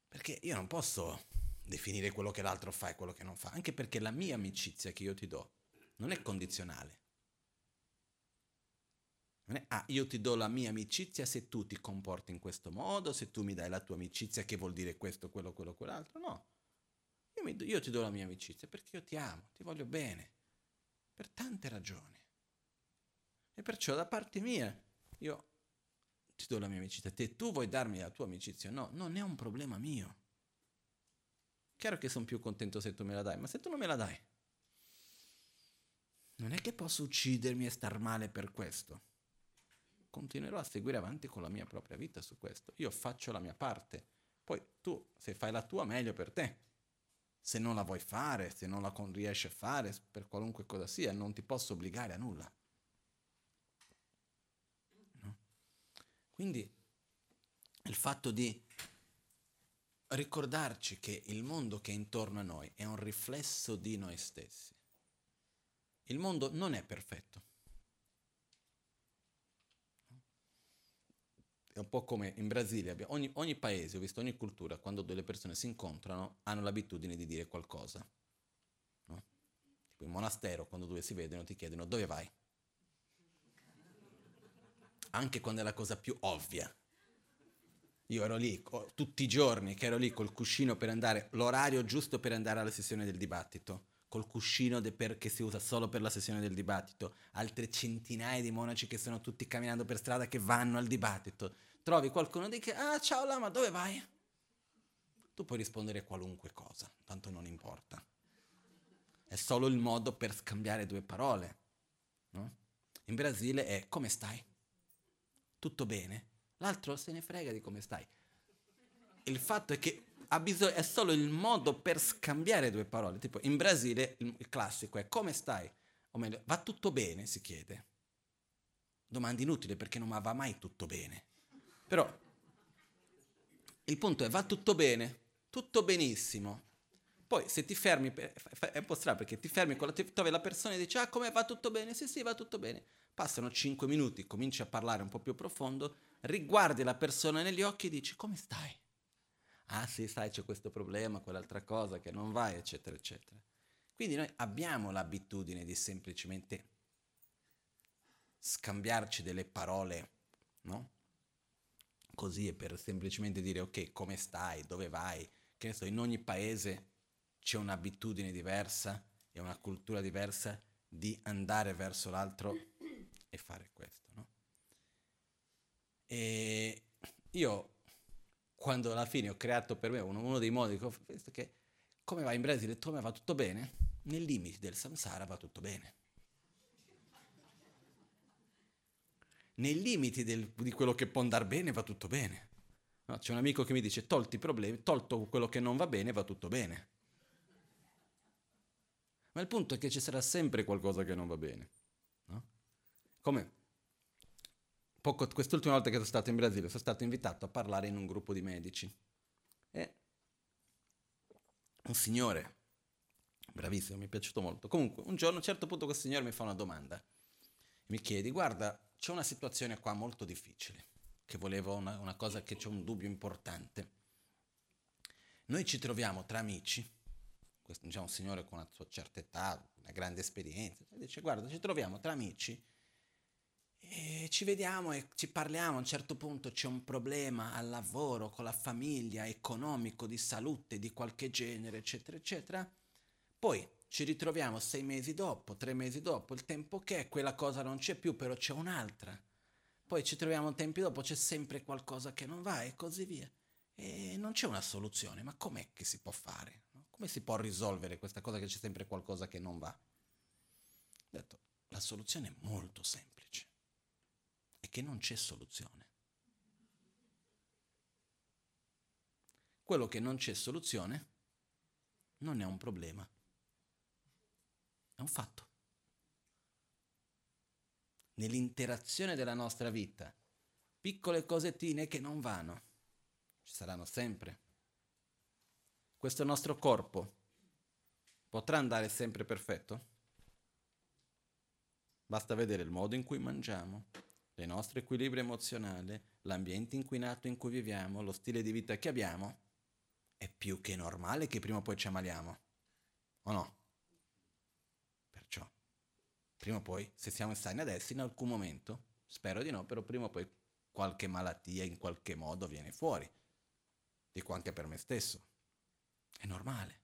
Perché io non posso definire quello che l'altro fa e quello che non fa, anche perché la mia amicizia che io ti do non è condizionale. Non è, ah, io ti do la mia amicizia se tu ti comporti in questo modo, se tu mi dai la tua amicizia che vuol dire questo, quello, quello, quell'altro. No. Io, mi, io ti do la mia amicizia perché io ti amo, ti voglio bene, per tante ragioni. E perciò da parte mia, io ti do la mia amicizia. Te tu vuoi darmi la tua amicizia? No, non è un problema mio. Chiaro che sono più contento se tu me la dai, ma se tu non me la dai, non è che posso uccidermi e star male per questo. Continuerò a seguire avanti con la mia propria vita su questo. Io faccio la mia parte. Poi tu, se fai la tua, meglio per te. Se non la vuoi fare, se non la riesci a fare, per qualunque cosa sia, non ti posso obbligare a nulla. No? Quindi il fatto di ricordarci che il mondo che è intorno a noi è un riflesso di noi stessi il mondo non è perfetto. È un po' come in Brasile, ogni, ogni, paese, ho visto ogni cultura, quando delle persone si incontrano, hanno l'abitudine di dire qualcosa. No? Tipo in monastero, quando due si vedono, ti chiedono dove vai. Anche quando è la cosa più ovvia. Io ero lì tutti i giorni, che ero lì col cuscino per andare, l'orario giusto per andare alla sessione del dibattito col cuscino per, che si usa solo per la sessione del dibattito, altre centinaia di monaci che sono tutti camminando per strada che vanno al dibattito. Trovi qualcuno di che, ah ciao Lama, dove vai? Tu puoi rispondere qualunque cosa, tanto non importa. È solo il modo per scambiare due parole. No? In Brasile è come stai? Tutto bene? L'altro se ne frega di come stai. Il fatto è che bisogno, è solo il modo per scambiare due parole. Tipo, in Brasile il, classico è come stai? O meglio, va tutto bene, si chiede. Domanda inutile perché non va mai tutto bene. Però il punto è va tutto bene, tutto benissimo. Poi se ti fermi, è un po' strano perché ti fermi con la, trovi la persona e dici ah come va tutto bene? Sì sì va tutto bene. Passano 5 minuti, cominci a parlare un po' più profondo, riguardi la persona negli occhi e dici come stai? ah sì, sai, c'è questo problema, quell'altra cosa che non va, eccetera, eccetera. Quindi noi abbiamo l'abitudine di semplicemente scambiarci delle parole, no? Così è per semplicemente dire ok, come stai, dove vai, che ne so, in ogni paese c'è un'abitudine diversa e una cultura diversa di andare verso l'altro e fare questo, no? E io quando alla fine ho creato per me uno, uno dei modi che ho visto che come va in Brasile, come va tutto bene? Nei limiti del samsara va tutto bene. Nei limiti del, di quello che può andare bene va tutto bene. No, c'è un amico che mi dice tolti i problemi, tolto quello che non va bene va tutto bene. Ma il punto è che ci sarà sempre qualcosa che non va bene. Come poco, quest'ultima volta che sono stato in Brasile, sono stato invitato a parlare in un gruppo di medici. E un signore, bravissimo, mi è piaciuto molto. Comunque, un giorno a un certo punto questo signore mi fa una domanda. Mi chiede, guarda, c'è una situazione qua molto difficile, che volevo una, una cosa che c'è un dubbio importante. Noi ci troviamo tra amici, questo diciamo un signore con una sua certa età, una grande esperienza, dice guarda ci troviamo tra amici e ci vediamo e ci parliamo, a un certo punto c'è un problema al lavoro, con la famiglia, economico, di salute, di qualche genere, eccetera, eccetera. Poi ci ritroviamo sei mesi dopo, tre mesi dopo, il tempo che è, quella cosa non c'è più, però c'è un'altra. Poi ci troviamo tempi dopo, c'è sempre qualcosa che non va e così via. E non c'è una soluzione, ma com'è che si può fare? Come si può risolvere questa cosa che c'è sempre qualcosa che non va? Detto, la soluzione è molto semplice, è che non c'è soluzione. Quello che non c'è soluzione non è un problema. È un fatto. Nell'interazione della nostra vita, piccole cosettine che non vanno, ci saranno sempre. Questo nostro corpo potrà andare sempre perfetto? Basta vedere il modo in cui mangiamo, il nostro equilibrio emozionale, l'ambiente inquinato in cui viviamo, lo stile di vita che abbiamo. È più che normale che prima o poi ci ammaliamo. O no? prima o poi, se siamo sani adesso, in alcun momento, spero di no, però prima o poi qualche malattia in qualche modo viene fuori. Dico anche per me stesso. È normale.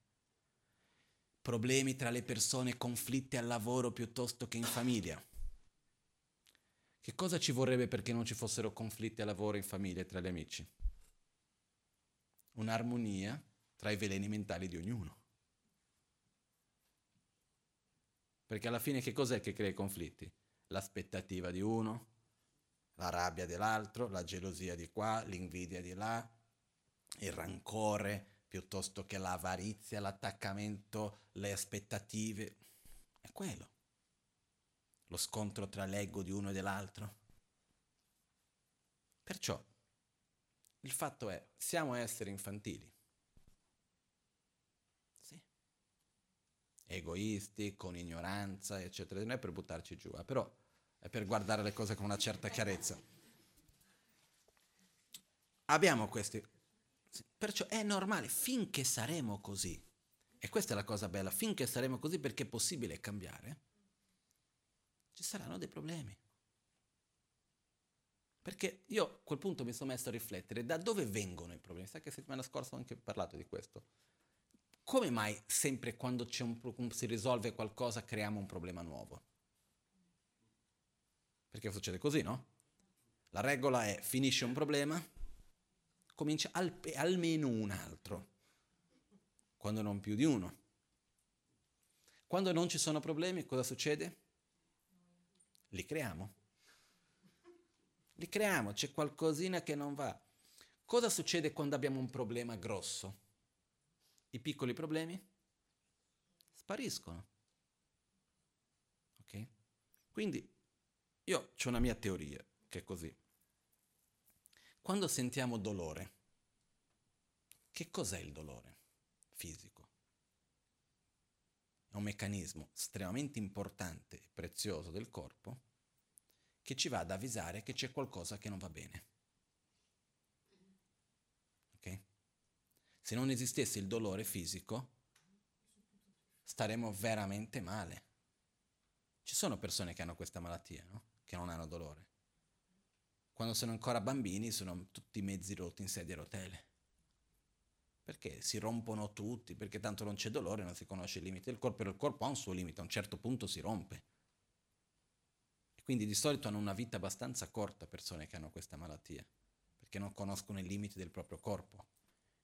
Problemi tra le persone, conflitti al lavoro piuttosto che in famiglia. Che cosa ci vorrebbe perché non ci fossero conflitti al lavoro in famiglia tra gli amici? Un'armonia tra i veleni mentali di ognuno. Perché alla fine che cos'è che crea i conflitti? L'aspettativa di uno, la rabbia dell'altro, la gelosia di qua, l'invidia di là, il rancore piuttosto che l'avarizia, l'attaccamento, le aspettative. È quello. Lo scontro tra l'ego di uno e dell'altro. Perciò il fatto è, siamo esseri infantili. egoisti, con ignoranza, eccetera. Non è per buttarci giù, eh, però è per guardare le cose con una certa chiarezza. Abbiamo questi. Perciò è normale, finché saremo così, e questa è la cosa bella, finché saremo così perché è possibile cambiare, ci saranno dei problemi. Perché io a quel punto mi sono messo a riflettere da dove vengono i problemi. Sai che settimana scorsa ho anche parlato di questo come mai sempre quando un, si risolve qualcosa creiamo un problema nuovo? Perché succede così, no? La regola è finisce un problema, comincia al, almeno un altro, quando non più di uno. Quando non ci sono problemi, cosa succede? Li creiamo. Li creiamo, c'è qualcosina che non va. Cosa succede quando abbiamo un problema grosso? i piccoli problemi spariscono. Ok? Quindi io ho una mia teoria che è così. Quando sentiamo dolore, che cos'è il dolore fisico? È un meccanismo estremamente importante e prezioso del corpo che ci va ad avvisare che c'è qualcosa che non va bene. Se non esistesse il dolore fisico, staremmo veramente male. Ci sono persone che hanno questa malattia, no? Che non hanno dolore. Quando sono ancora bambini sono tutti mezzi rotti in sedia a rotelle. Perché si rompono tutti, perché tanto non c'è dolore, non si conosce il limite del corpo, però il corpo ha un suo limite, a un certo punto si rompe. E quindi di solito hanno una vita abbastanza corta persone che hanno questa malattia, perché non conoscono i limiti del proprio corpo.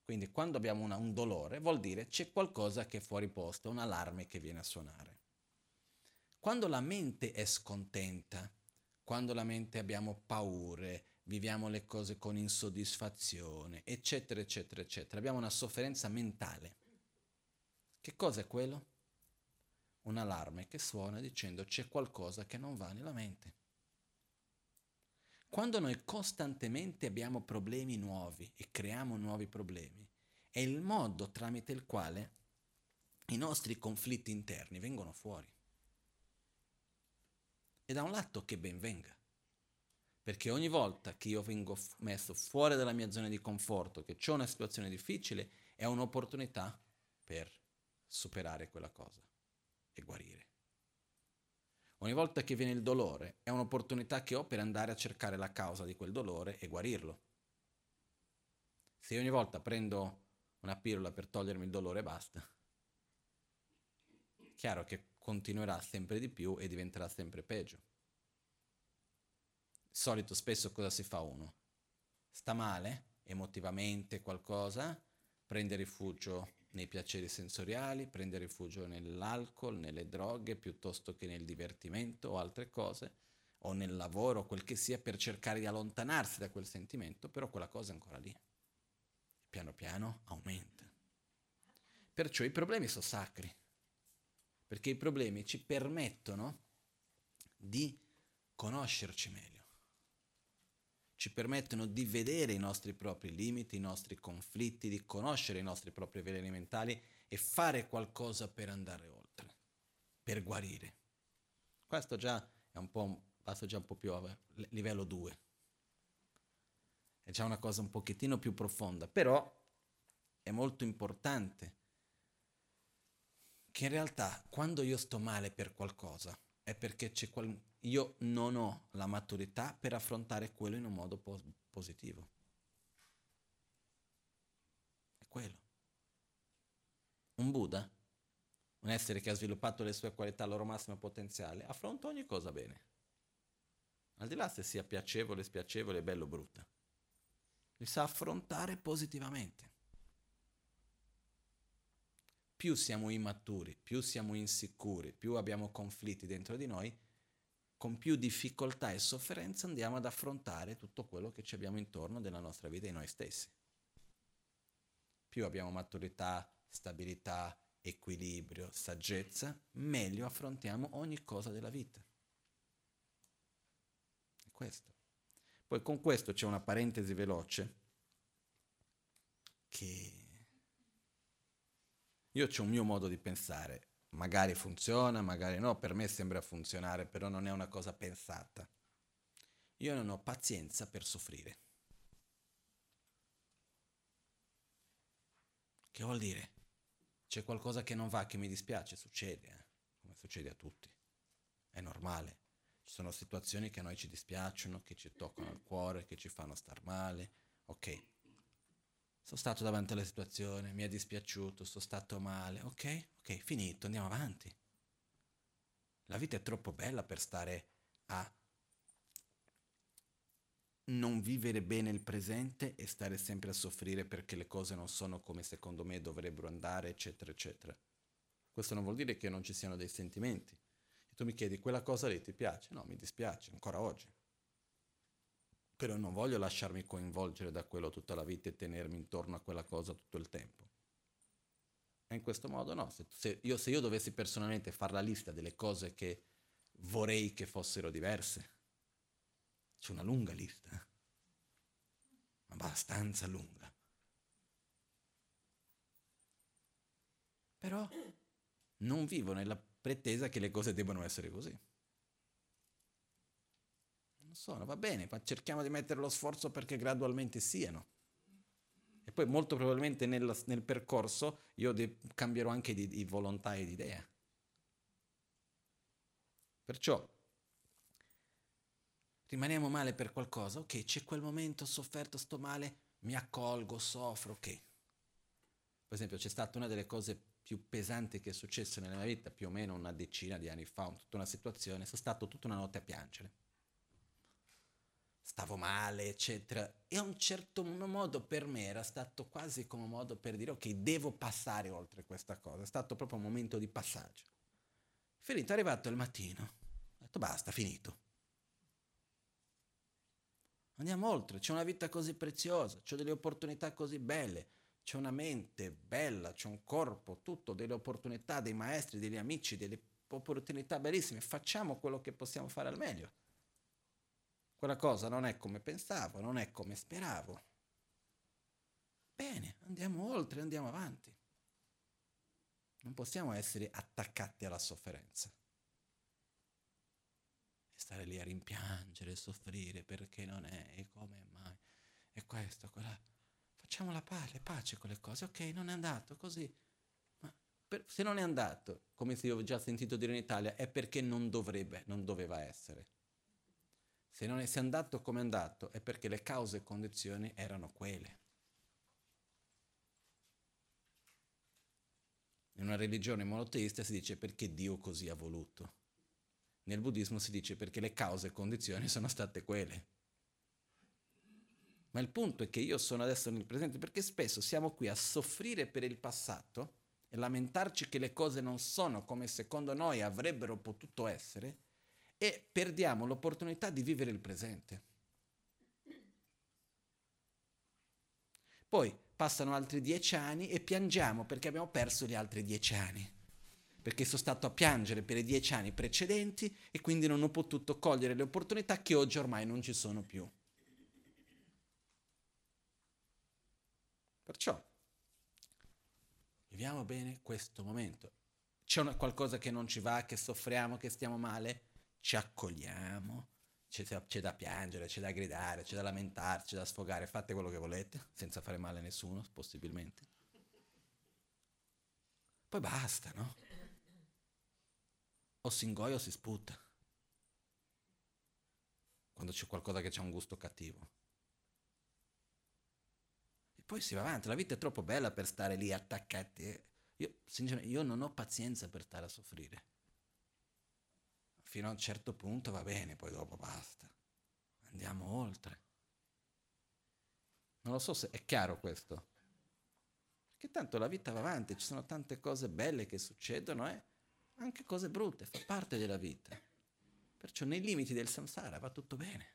Quindi quando abbiamo una, un dolore vuol dire c'è qualcosa che è fuori posto, un allarme che viene a suonare. Quando la mente è scontenta, quando la mente abbiamo paure, viviamo le cose con insoddisfazione, eccetera, eccetera, eccetera, abbiamo una sofferenza mentale. Che cosa è quello? Un allarme che suona dicendo c'è qualcosa che non va nella mente. Quando noi costantemente abbiamo problemi nuovi e creiamo nuovi problemi, è il modo tramite il quale i nostri conflitti interni vengono fuori. E da un lato che ben venga, perché ogni volta che io vengo messo fuori dalla mia zona di conforto, che ho una situazione difficile, è un'opportunità per superare quella cosa e guarire. Ogni volta che viene il dolore è un'opportunità che ho per andare a cercare la causa di quel dolore e guarirlo. Se ogni volta prendo una pillola per togliermi il dolore e basta, chiaro che continuerà sempre di più e diventerà sempre peggio. Solito spesso cosa si fa uno? Sta male, emotivamente qualcosa, prende rifugio nei piaceri sensoriali, prende rifugio nell'alcol, nelle droghe, piuttosto che nel divertimento o altre cose, o nel lavoro, quel che sia, per cercare di allontanarsi da quel sentimento, però quella cosa è ancora lì. Piano piano aumenta. Perciò i problemi sono sacri, perché i problemi ci permettono di conoscerci meglio ci permettono di vedere i nostri propri limiti, i nostri conflitti, di conoscere i nostri propri veleni mentali e fare qualcosa per andare oltre, per guarire. Questo già è un po', passo già un po' più a livello 2. È già una cosa un pochettino più profonda, però è molto importante che in realtà quando io sto male per qualcosa è perché c'è qual- io non ho la maturità per affrontare quello in un modo po- positivo. È quello. Un Buddha, un essere che ha sviluppato le sue qualità al loro massimo potenziale, affronta ogni cosa bene. Al di là se sia piacevole, spiacevole, bello o brutta. Li sa affrontare positivamente. Più siamo immaturi, più siamo insicuri, più abbiamo conflitti dentro di noi, con più difficoltà e sofferenza andiamo ad affrontare tutto quello che ci abbiamo intorno della nostra vita e noi stessi. Più abbiamo maturità, stabilità, equilibrio, saggezza, meglio affrontiamo ogni cosa della vita. È questo. Poi con questo c'è una parentesi veloce che io ho un mio modo di pensare magari funziona, magari no, per me sembra funzionare, però non è una cosa pensata. Io non ho pazienza per soffrire. Che vuol dire? C'è qualcosa che non va, che mi dispiace, succede, eh? come succede a tutti. È normale. Ci sono situazioni che a noi ci dispiacciono, che ci toccano il cuore, che ci fanno star male. Ok, sono stato davanti alla situazione, mi è dispiaciuto, sono stato male, ok? Ok, finito, andiamo avanti. La vita è troppo bella per stare a non vivere bene il presente e stare sempre a soffrire perché le cose non sono come secondo me dovrebbero andare, eccetera, eccetera. Questo non vuol dire che non ci siano dei sentimenti. E tu mi chiedi, quella cosa lì ti piace? No, mi dispiace, ancora oggi però non voglio lasciarmi coinvolgere da quello tutta la vita e tenermi intorno a quella cosa tutto il tempo. E in questo modo no, se, se, io, se io dovessi personalmente fare la lista delle cose che vorrei che fossero diverse, c'è una lunga lista, abbastanza lunga. Però non vivo nella pretesa che le cose debbano essere così sono, va bene, ma cerchiamo di mettere lo sforzo perché gradualmente siano. E poi molto probabilmente nel, nel percorso io de- cambierò anche di, di volontà e di idea. Perciò rimaniamo male per qualcosa, ok, c'è quel momento, ho sofferto, sto male, mi accolgo, soffro, ok. Per esempio c'è stata una delle cose più pesanti che è successa nella mia vita, più o meno una decina di anni fa, tutta una situazione, sono stato tutta una notte a piangere stavo male, eccetera. E a un certo modo per me era stato quasi come modo per dire ok, devo passare oltre questa cosa. È stato proprio un momento di passaggio. Finito, è arrivato il mattino. Ho detto basta, finito. Andiamo oltre, c'è una vita così preziosa, c'è delle opportunità così belle, c'è una mente bella, c'è un corpo, tutto, delle opportunità, dei maestri, degli amici, delle opportunità bellissime. Facciamo quello che possiamo fare al meglio. Quella cosa non è come pensavo, non è come speravo. Bene, andiamo oltre, andiamo avanti. Non possiamo essere attaccati alla sofferenza. E stare lì a rimpiangere, soffrire perché non è, e come mai, e questo, quella. Facciamo la pace, pace con le cose. Ok, non è andato così. Ma per, se non è andato, come se io ho già sentito dire in Italia, è perché non dovrebbe, non doveva essere. Se non è andato come è andato è perché le cause e condizioni erano quelle. In una religione monoteista si dice perché Dio così ha voluto. Nel buddismo si dice perché le cause e condizioni sono state quelle. Ma il punto è che io sono adesso nel presente perché spesso siamo qui a soffrire per il passato e lamentarci che le cose non sono come secondo noi avrebbero potuto essere e perdiamo l'opportunità di vivere il presente. Poi passano altri dieci anni e piangiamo perché abbiamo perso gli altri dieci anni. Perché sono stato a piangere per i dieci anni precedenti e quindi non ho potuto cogliere le opportunità che oggi ormai non ci sono più. Perciò viviamo bene questo momento. C'è una, qualcosa che non ci va, che soffriamo, che stiamo male, ci accogliamo, c'è, c'è, da piangere, c'è da gridare, c'è da lamentarci, c'è da sfogare, fate quello che volete, senza fare male a nessuno, possibilmente. Poi basta, no? O si ingoia o si sputa. Quando c'è qualcosa che ha un gusto cattivo poi si va avanti. La vita è troppo bella per stare lì attaccati. Io, sinceramente, io non ho pazienza per stare a soffrire. Fino a un certo punto va bene, poi dopo basta. Andiamo oltre. Non lo so se è chiaro questo. Perché tanto la vita va avanti, ci sono tante cose belle che succedono e eh? anche cose brutte, fa parte della vita. Perciò nei limiti del samsara va tutto bene.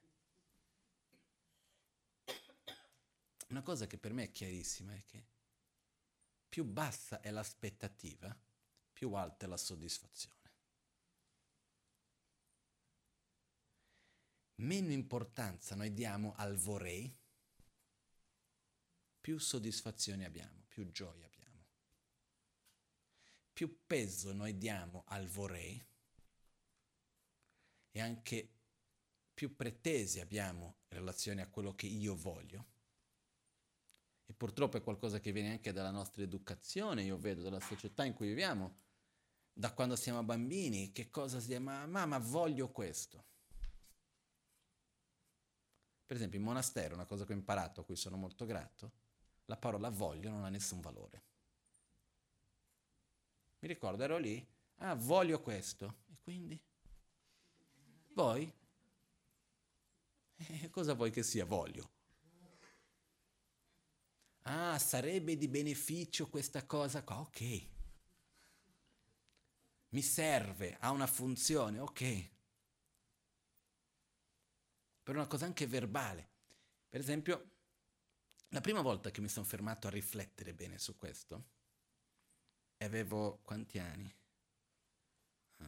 Una cosa che per me è chiarissima è che più bassa è l'aspettativa, più alta è la soddisfazione. Meno importanza noi diamo al vorrei, più soddisfazione abbiamo, più gioia abbiamo. Più peso noi diamo al vorrei e anche più pretese abbiamo in relazione a quello che io voglio, e purtroppo è qualcosa che viene anche dalla nostra educazione, io vedo, dalla società in cui viviamo, da quando siamo bambini, che cosa si chiama, mamma voglio questo. Per esempio in monastero, una cosa che ho imparato, a cui sono molto grato, la parola voglio non ha nessun valore. Mi ricordo, ero lì, ah voglio questo, e quindi? Voi? Eh, cosa vuoi che sia voglio? Ah, sarebbe di beneficio questa cosa qua, ok. Mi serve, ha una funzione, ok. Per una cosa anche verbale. Per esempio, la prima volta che mi sono fermato a riflettere bene su questo, avevo quanti anni? Uh,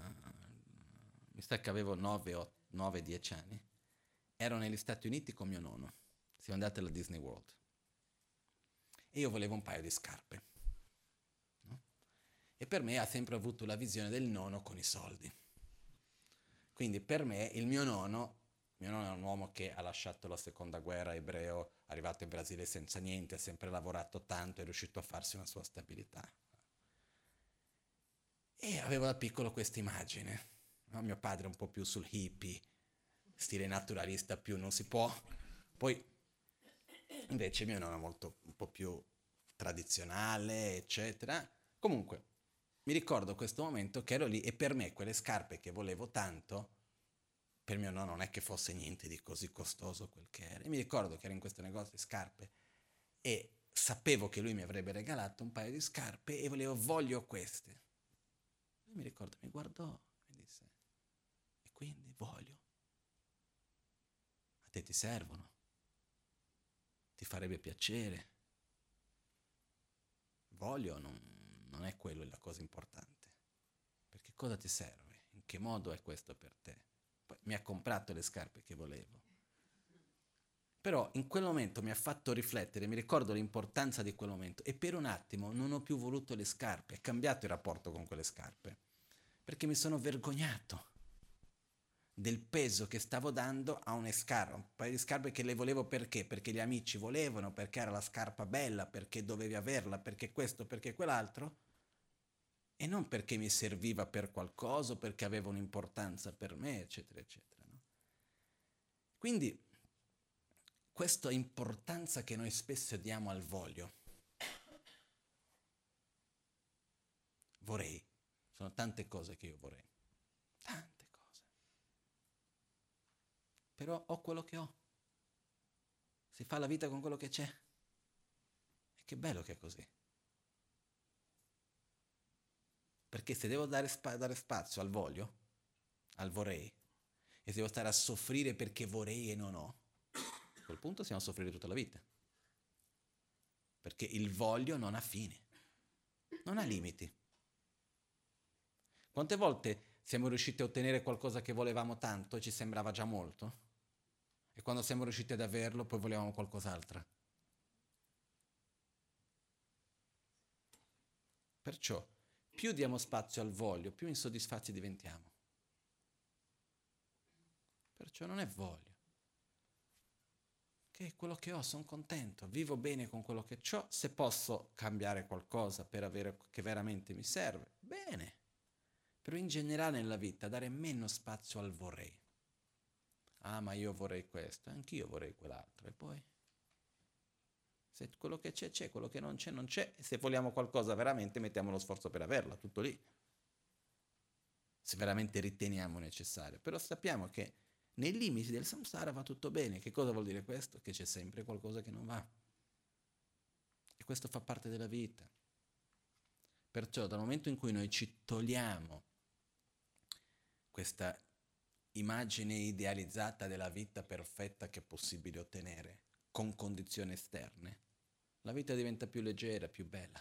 mi sa che avevo 9-10 anni. Ero negli Stati Uniti con mio nonno. Siamo andati alla Disney World e io volevo un paio di scarpe. No? E per me ha sempre avuto la visione del nono con i soldi. Quindi per me il mio nonno, mio nonno è un uomo che ha lasciato la seconda guerra ebreo, arrivato in Brasile senza niente, ha sempre lavorato tanto, è riuscito a farsi una sua stabilità. E avevo da piccolo questa immagine. No? Mio padre un po' più sul hippie, stile naturalista più non si può. Poi Invece mio nonno è molto un po' più tradizionale, eccetera. Comunque, mi ricordo questo momento che ero lì e per me quelle scarpe che volevo tanto, per mio nonno non è che fosse niente di così costoso quel che era. E mi ricordo che ero in questo negozio di scarpe e sapevo che lui mi avrebbe regalato un paio di scarpe e volevo, voglio queste. E mi ricordo, mi guardò e disse, e quindi voglio. A te ti servono ti farebbe piacere. Voglio non, non è quello la cosa importante. Perché cosa ti serve? In che modo è questo per te? Mi ha comprato le scarpe che volevo. Però in quel momento mi ha fatto riflettere, mi ricordo l'importanza di quel momento e per un attimo non ho più voluto le scarpe, è cambiato il rapporto con quelle scarpe, perché mi sono vergognato del peso che stavo dando a un scarpa, un paio di scarpe che le volevo perché? Perché gli amici volevano, perché era la scarpa bella, perché dovevi averla, perché questo, perché quell'altro, e non perché mi serviva per qualcosa, perché aveva un'importanza per me, eccetera, eccetera. No? Quindi questa importanza che noi spesso diamo al voglio vorrei. Sono tante cose che io vorrei. Tante cose. Però ho quello che ho. Si fa la vita con quello che c'è. E che bello che è così. Perché se devo dare, spa- dare spazio al voglio, al vorrei, e se devo stare a soffrire perché vorrei e non ho, a quel punto siamo a soffrire tutta la vita. Perché il voglio non ha fine, non ha limiti. Quante volte siamo riusciti a ottenere qualcosa che volevamo tanto e ci sembrava già molto? E quando siamo riusciti ad averlo, poi volevamo qualcos'altro. Perciò, più diamo spazio al voglio, più insoddisfatti diventiamo. Perciò non è voglio. Che quello che ho, sono contento, vivo bene con quello che ho, se posso cambiare qualcosa per avere che veramente mi serve, bene. Però in generale nella vita dare meno spazio al vorrei. Ah, ma io vorrei questo, anch'io vorrei quell'altro. E poi? Se quello che c'è c'è, quello che non c'è non c'è. Se vogliamo qualcosa veramente mettiamo lo sforzo per averla, tutto lì. Se veramente riteniamo necessario. Però sappiamo che nei limiti del samsara va tutto bene. Che cosa vuol dire questo? Che c'è sempre qualcosa che non va. E questo fa parte della vita. Perciò dal momento in cui noi ci togliamo questa immagine idealizzata della vita perfetta che è possibile ottenere con condizioni esterne, la vita diventa più leggera, più bella.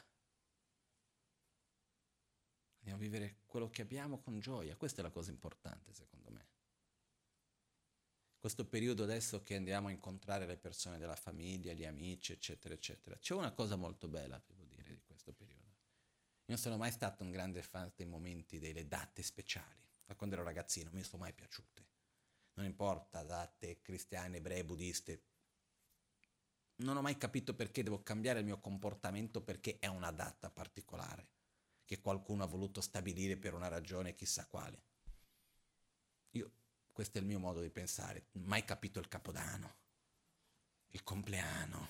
Andiamo a vivere quello che abbiamo con gioia, questa è la cosa importante secondo me. Questo periodo adesso che andiamo a incontrare le persone della famiglia, gli amici, eccetera, eccetera, c'è una cosa molto bella, devo dire, di questo periodo. Io non sono mai stato un grande fan dei momenti, delle date speciali da quando ero ragazzino, mi sono mai piaciute. Non importa, date cristiane, ebrei, buddiste. Non ho mai capito perché devo cambiare il mio comportamento perché è una data particolare, che qualcuno ha voluto stabilire per una ragione chissà quale. Io, questo è il mio modo di pensare, mai capito il Capodanno, il compleanno,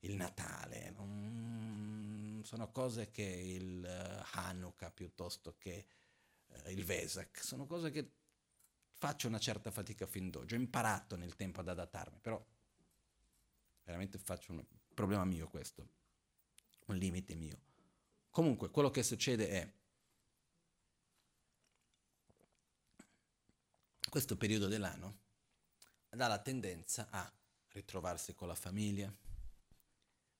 il Natale, non... sono cose che il Hanukkah piuttosto che eh, il Vesak, sono cose che faccio una certa fatica fin d'oggi. Ho imparato nel tempo ad adattarmi, però veramente faccio un problema mio questo, un limite mio. Comunque, quello che succede è questo periodo dell'anno dà la tendenza a ritrovarsi con la famiglia,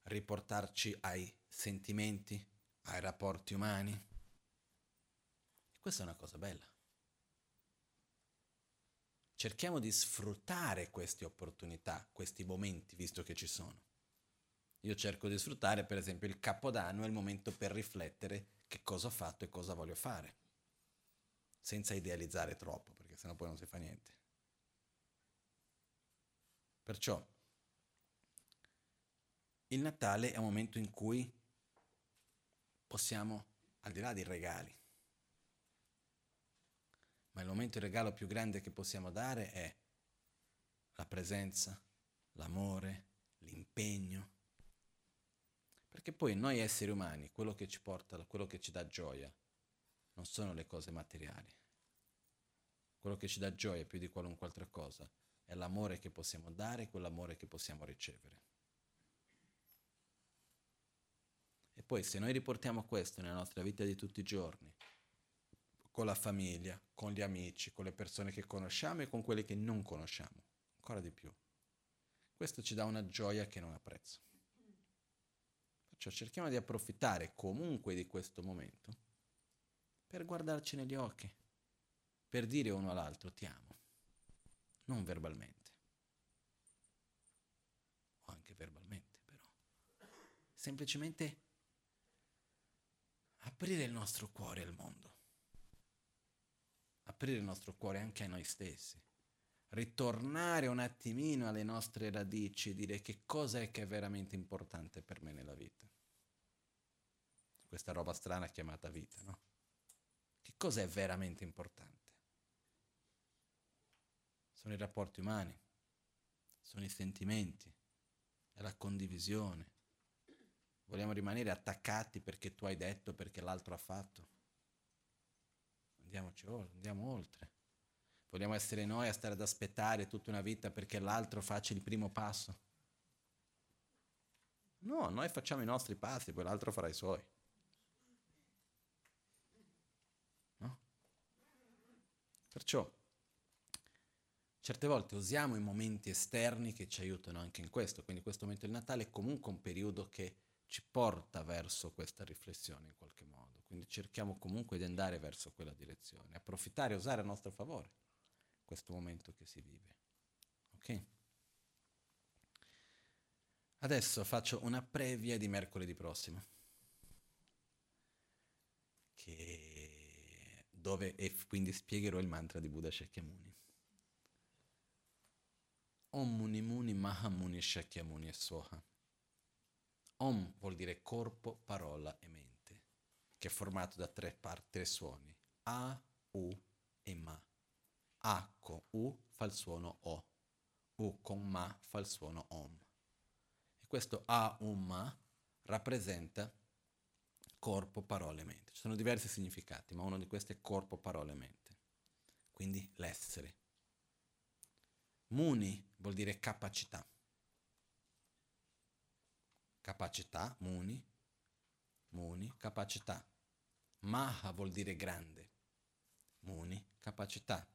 riportarci ai sentimenti, ai rapporti umani, questa è una cosa bella. Cerchiamo di sfruttare queste opportunità, questi momenti, visto che ci sono. Io cerco di sfruttare, per esempio, il capodanno è il momento per riflettere che cosa ho fatto e cosa voglio fare, senza idealizzare troppo, perché sennò poi non si fa niente. Perciò il Natale è un momento in cui possiamo, al di là dei regali, ma il momento di regalo più grande che possiamo dare è la presenza, l'amore, l'impegno. Perché poi noi esseri umani, quello che ci porta, quello che ci dà gioia, non sono le cose materiali. Quello che ci dà gioia più di qualunque altra cosa è l'amore che possiamo dare e quell'amore che possiamo ricevere. E poi se noi riportiamo questo nella nostra vita di tutti i giorni, con la famiglia, con gli amici, con le persone che conosciamo e con quelle che non conosciamo, ancora di più. Questo ci dà una gioia che non ha prezzo. Perciò cerchiamo di approfittare comunque di questo momento per guardarci negli occhi, per dire uno all'altro ti amo, non verbalmente, o anche verbalmente però, semplicemente aprire il nostro cuore al mondo aprire il nostro cuore anche a noi stessi, ritornare un attimino alle nostre radici, dire che cosa è che è veramente importante per me nella vita. Questa roba strana chiamata vita, no? Che cosa è veramente importante? Sono i rapporti umani, sono i sentimenti, è la condivisione. Vogliamo rimanere attaccati perché tu hai detto, perché l'altro ha fatto? Andiamoci oltre, andiamo oltre. Vogliamo essere noi a stare ad aspettare tutta una vita perché l'altro faccia il primo passo? No, noi facciamo i nostri passi, poi l'altro farà i suoi. No? Perciò, certe volte usiamo i momenti esterni che ci aiutano anche in questo, quindi questo momento del Natale è comunque un periodo che ci porta verso questa riflessione in qualche modo, quindi cerchiamo comunque di andare verso quella direzione, approfittare e usare a nostro favore questo momento che si vive. Ok? Adesso faccio una previa di mercoledì prossimo, che... dove e quindi spiegherò il mantra di Buddha Shakyamuni. Om Muni Muni Mahamuni Shakyamuni e Soha. Om vuol dire corpo, parola e mente, che è formato da tre, parti, tre suoni, A, U e Ma. A con U fa il suono O, U con Ma fa il suono Om. E questo A, U, Ma rappresenta corpo, parole mente. Ci sono diversi significati, ma uno di questi è corpo, parole mente. Quindi l'essere. Muni vuol dire capacità. Capacità, muni, muni, capacità. Maha vuol dire grande. Muni, capacità.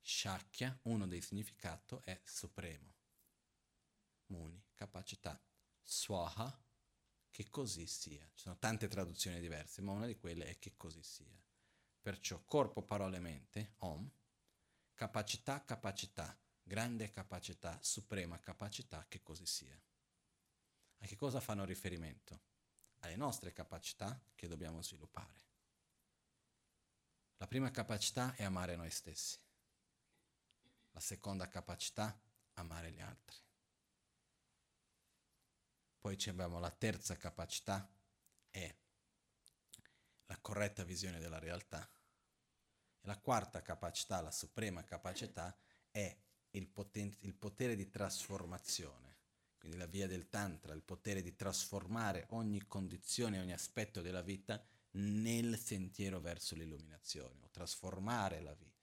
Shakya, uno dei significati, è supremo. Muni, capacità. Swaha, che così sia. Ci sono tante traduzioni diverse, ma una di quelle è che così sia. Perciò corpo, parole, mente, Om, capacità, capacità, grande capacità, suprema capacità, che così sia. A che cosa fanno riferimento? Alle nostre capacità che dobbiamo sviluppare. La prima capacità è amare noi stessi. La seconda capacità, amare gli altri. Poi abbiamo la terza capacità, è la corretta visione della realtà. E la quarta capacità, la suprema capacità, è il, poten- il potere di trasformazione. Quindi la via del Tantra, il potere di trasformare ogni condizione, ogni aspetto della vita nel sentiero verso l'illuminazione, o trasformare la vita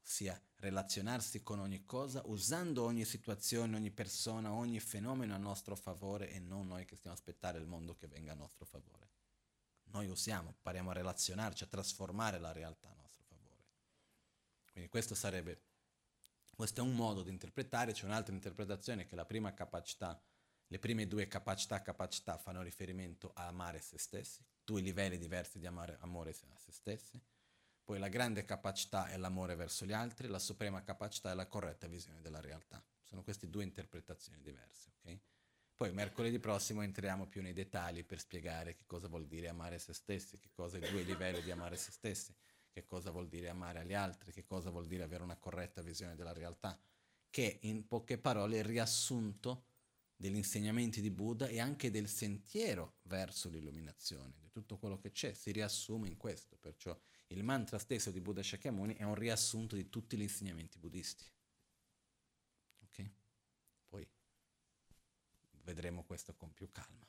ossia relazionarsi con ogni cosa usando ogni situazione, ogni persona, ogni fenomeno a nostro favore e non noi che stiamo a aspettare il mondo che venga a nostro favore. Noi usiamo, impariamo a relazionarci, a trasformare la realtà a nostro favore. Quindi questo sarebbe, questo è un modo di interpretare, c'è un'altra interpretazione che la prima capacità, le prime due capacità, capacità fanno riferimento a amare se stessi, due livelli diversi di amare, amore a se stessi poi la grande capacità è l'amore verso gli altri, la suprema capacità è la corretta visione della realtà. Sono queste due interpretazioni diverse. Okay? Poi mercoledì prossimo entriamo più nei dettagli per spiegare che cosa vuol dire amare se stessi, che cosa i due livelli di amare se stessi, che cosa vuol dire amare gli altri, che cosa vuol dire avere una corretta visione della realtà, che in poche parole è riassunto degli insegnamenti di Buddha e anche del sentiero verso l'illuminazione, di tutto quello che c'è, si riassume in questo, perciò il mantra stesso di Buddha Shakyamuni è un riassunto di tutti gli insegnamenti buddisti. Ok? Poi vedremo questo con più calma.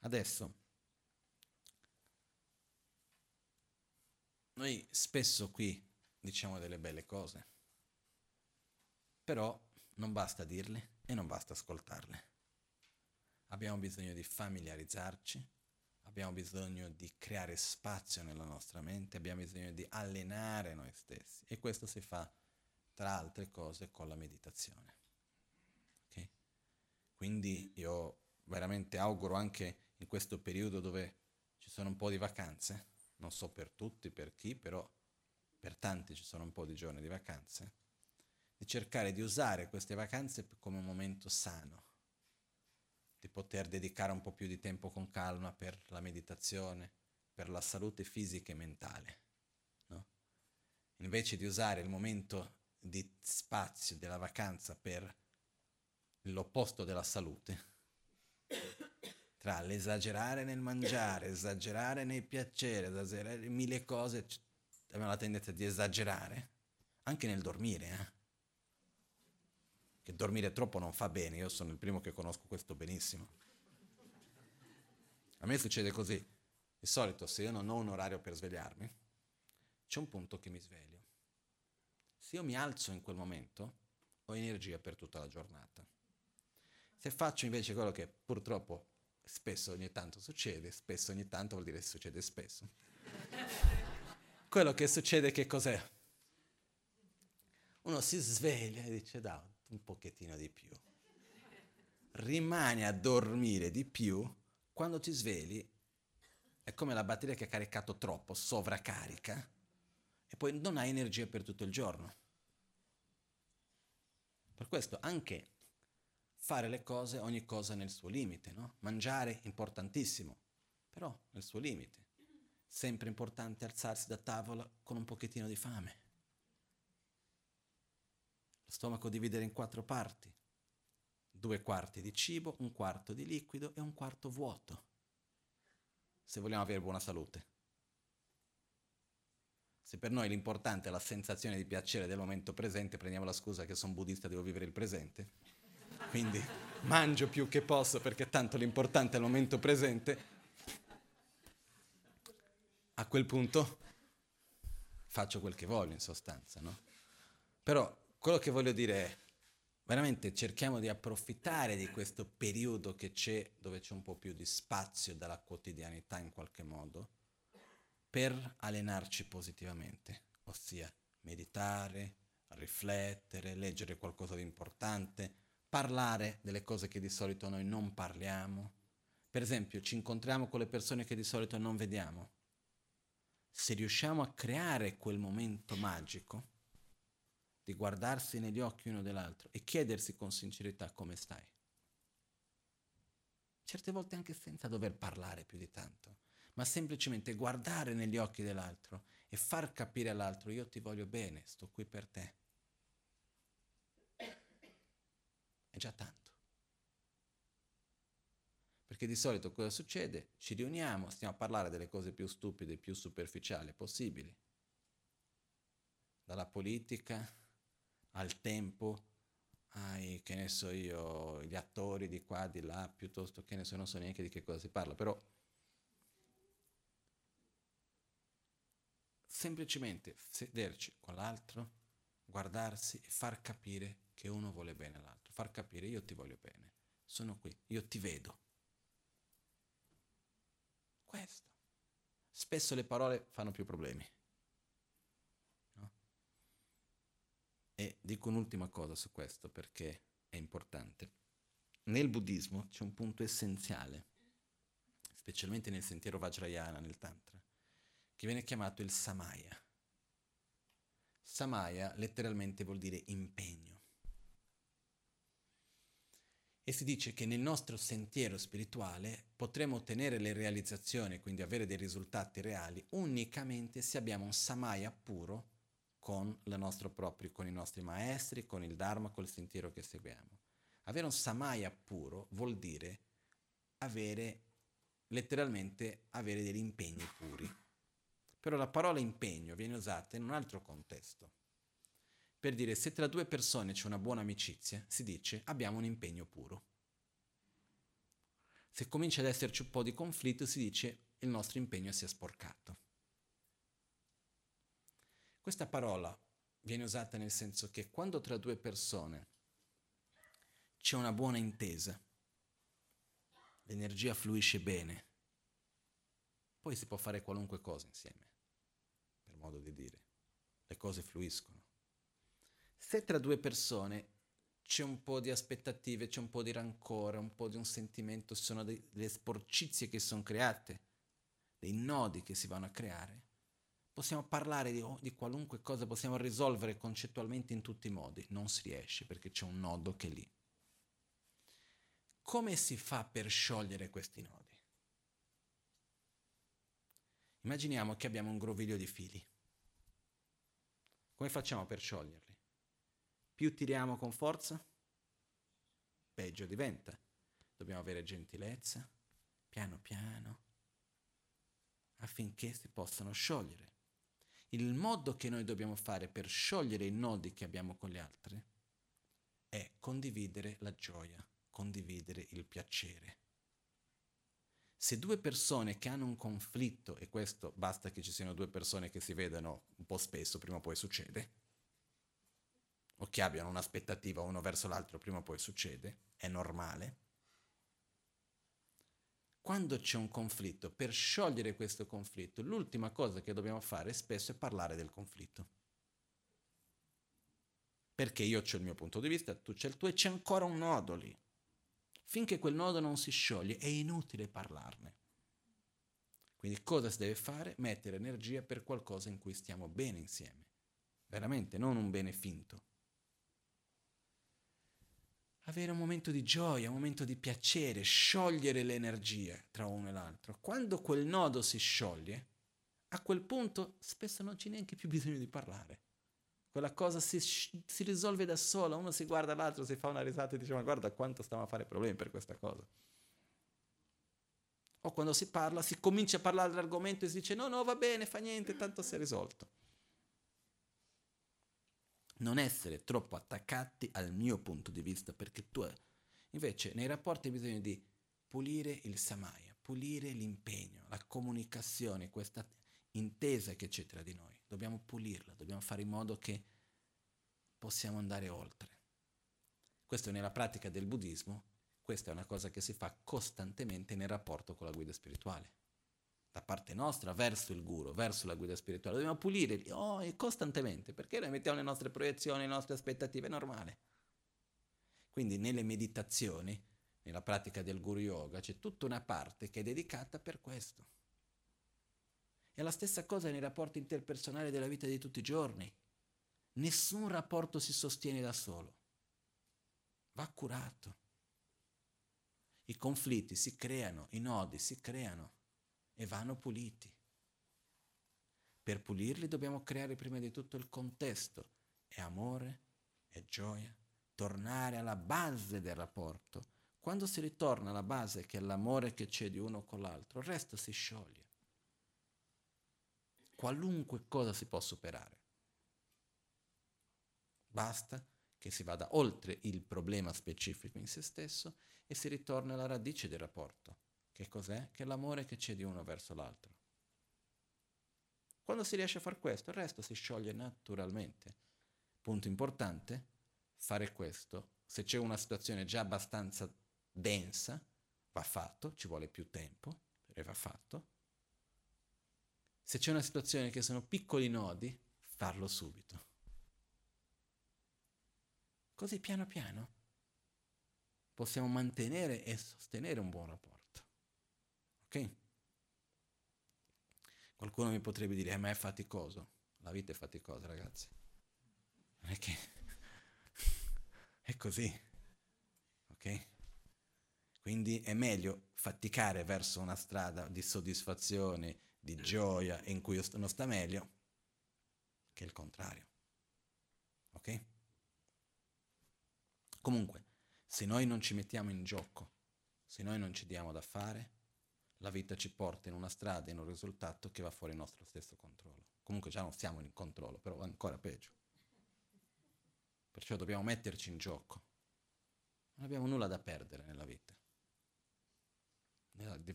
Adesso, noi spesso qui diciamo delle belle cose, però non basta dirle e non basta ascoltarle. Abbiamo bisogno di familiarizzarci abbiamo bisogno di creare spazio nella nostra mente, abbiamo bisogno di allenare noi stessi e questo si fa tra altre cose con la meditazione. Okay? Quindi io veramente auguro anche in questo periodo dove ci sono un po' di vacanze, non so per tutti, per chi, però per tanti ci sono un po' di giorni di vacanze, di cercare di usare queste vacanze come un momento sano di poter dedicare un po' più di tempo con calma per la meditazione, per la salute fisica e mentale. No? Invece di usare il momento di spazio della vacanza per l'opposto della salute, tra l'esagerare nel mangiare, esagerare nei piaceri, esagerare mille cose, abbiamo la tendenza di esagerare, anche nel dormire. Eh? Che dormire troppo non fa bene, io sono il primo che conosco questo benissimo. A me succede così, di solito se io non ho un orario per svegliarmi, c'è un punto che mi sveglio. Se io mi alzo in quel momento, ho energia per tutta la giornata. Se faccio invece quello che purtroppo spesso ogni tanto succede, spesso ogni tanto vuol dire succede spesso. quello che succede che cos'è? Uno si sveglia e dice da un pochettino di più. Rimane a dormire di più, quando ti svegli è come la batteria che ha caricato troppo, sovraccarica, e poi non hai energia per tutto il giorno. Per questo anche fare le cose, ogni cosa nel suo limite, no? Mangiare importantissimo, però nel suo limite. Sempre importante alzarsi da tavola con un pochettino di fame. Stomaco dividere in quattro parti. Due quarti di cibo, un quarto di liquido e un quarto vuoto. Se vogliamo avere buona salute. Se per noi l'importante è la sensazione di piacere del momento presente, prendiamo la scusa che sono buddista, devo vivere il presente. Quindi mangio più che posso perché tanto l'importante è il momento presente. A quel punto faccio quel che voglio in sostanza, no? Però quello che voglio dire è, veramente cerchiamo di approfittare di questo periodo che c'è, dove c'è un po' più di spazio dalla quotidianità in qualche modo, per allenarci positivamente, ossia meditare, riflettere, leggere qualcosa di importante, parlare delle cose che di solito noi non parliamo. Per esempio, ci incontriamo con le persone che di solito non vediamo. Se riusciamo a creare quel momento magico di guardarsi negli occhi uno dell'altro e chiedersi con sincerità come stai. Certe volte anche senza dover parlare più di tanto ma semplicemente guardare negli occhi dell'altro e far capire all'altro io ti voglio bene, sto qui per te. È già tanto. Perché di solito cosa succede? Ci riuniamo, stiamo a parlare delle cose più stupide, più superficiali possibili. Dalla politica al tempo, ai, che ne so io, gli attori di qua, di là, piuttosto che ne so, non so neanche di che cosa si parla, però semplicemente sederci con l'altro, guardarsi e far capire che uno vuole bene all'altro, far capire io ti voglio bene, sono qui, io ti vedo. Questo. Spesso le parole fanno più problemi. E dico un'ultima cosa su questo perché è importante. Nel buddismo c'è un punto essenziale, specialmente nel sentiero Vajrayana, nel Tantra che viene chiamato il Samaya. Samaya letteralmente vuol dire impegno. E si dice che nel nostro sentiero spirituale potremo ottenere le realizzazioni, quindi avere dei risultati reali, unicamente se abbiamo un Samaya puro con, proprio, con i nostri maestri, con il Dharma, col sentiero che seguiamo. Avere un Samaya puro vuol dire avere, letteralmente, avere degli impegni puri. Però la parola impegno viene usata in un altro contesto. Per dire se tra due persone c'è una buona amicizia, si dice abbiamo un impegno puro. Se comincia ad esserci un po' di conflitto, si dice il nostro impegno si è sporcato. Questa parola viene usata nel senso che quando tra due persone c'è una buona intesa, l'energia fluisce bene, poi si può fare qualunque cosa insieme modo di dire. Le cose fluiscono. Se tra due persone c'è un po' di aspettative, c'è un po' di rancore, un po' di un sentimento, sono delle sporcizie che sono create, dei nodi che si vanno a creare, possiamo parlare di, di, qualunque cosa, possiamo risolvere concettualmente in tutti i modi, non si riesce perché c'è un nodo che è lì. Come si fa per sciogliere questi nodi? Immaginiamo che abbiamo un groviglio di fili. Come facciamo per scioglierli? Più tiriamo con forza, peggio diventa. Dobbiamo avere gentilezza, piano piano, affinché si possano sciogliere. Il modo che noi dobbiamo fare per sciogliere i nodi che abbiamo con gli altri è condividere la gioia, condividere il piacere. Se due persone che hanno un conflitto, e questo basta che ci siano due persone che si vedano un po' spesso, prima o poi succede, o che abbiano un'aspettativa uno verso l'altro, prima o poi succede, è normale. Quando c'è un conflitto, per sciogliere questo conflitto, l'ultima cosa che dobbiamo fare spesso è parlare del conflitto. Perché io ho il mio punto di vista, tu c'è il tuo e c'è ancora un nodo lì. Finché quel nodo non si scioglie è inutile parlarne. Quindi cosa si deve fare? Mettere energia per qualcosa in cui stiamo bene insieme. Veramente, non un bene finto. Avere un momento di gioia, un momento di piacere, sciogliere le energie tra uno e l'altro. Quando quel nodo si scioglie, a quel punto spesso non c'è neanche più bisogno di parlare quella cosa si, si, risolve da sola, uno si guarda l'altro, si fa una risata e dice ma guarda quanto stiamo a fare problemi per questa cosa. O quando si parla, si comincia a parlare dell'argomento e si dice no, no, va bene, fa niente, tanto si è risolto. Non essere troppo attaccati al mio punto di vista, perché tu invece nei rapporti hai bisogno di pulire il samaya, pulire l'impegno, la comunicazione, questa intesa che c'è tra di noi. Dobbiamo pulirla, dobbiamo fare in modo che possiamo andare oltre. Questo nella pratica del buddismo, questa è una cosa che si fa costantemente nel rapporto con la guida spirituale. Da parte nostra, verso il guru, verso la guida spirituale. Dobbiamo pulire oh, costantemente, perché noi mettiamo le nostre proiezioni, le nostre aspettative, è normale. Quindi nelle meditazioni, nella pratica del guru yoga, c'è tutta una parte che è dedicata per questo è la stessa cosa nei rapporti interpersonali della vita di tutti i giorni. Nessun rapporto si sostiene da solo. Va curato. I conflitti si creano, i nodi si creano e vanno puliti. Per pulirli dobbiamo creare prima di tutto il contesto. È amore, è gioia, tornare alla base del rapporto. Quando si ritorna alla base che è l'amore che c'è di uno con l'altro, il resto si scioglie qualunque cosa si può superare. Basta che si vada oltre il problema specifico in se stesso e si ritorna alla radice del rapporto. Che cos'è? Che è l'amore che c'è di uno verso l'altro. Quando si riesce a fare questo, il resto si scioglie naturalmente. Punto importante, fare questo, se c'è una situazione già abbastanza densa, va fatto, ci vuole più tempo, e va fatto, se c'è una situazione che sono piccoli nodi, farlo subito. Così piano piano possiamo mantenere e sostenere un buon rapporto. Ok? Qualcuno mi potrebbe dire, eh, ma è faticoso. La vita è faticosa, ragazzi. Non è che è così. Ok? Quindi è meglio faticare verso una strada di soddisfazione, di gioia in cui uno sta meglio che il contrario. Ok? Comunque, se noi non ci mettiamo in gioco, se noi non ci diamo da fare, la vita ci porta in una strada, in un risultato che va fuori il nostro stesso controllo. Comunque già non siamo in controllo, però va ancora peggio. Perciò dobbiamo metterci in gioco. Non abbiamo nulla da perdere nella vita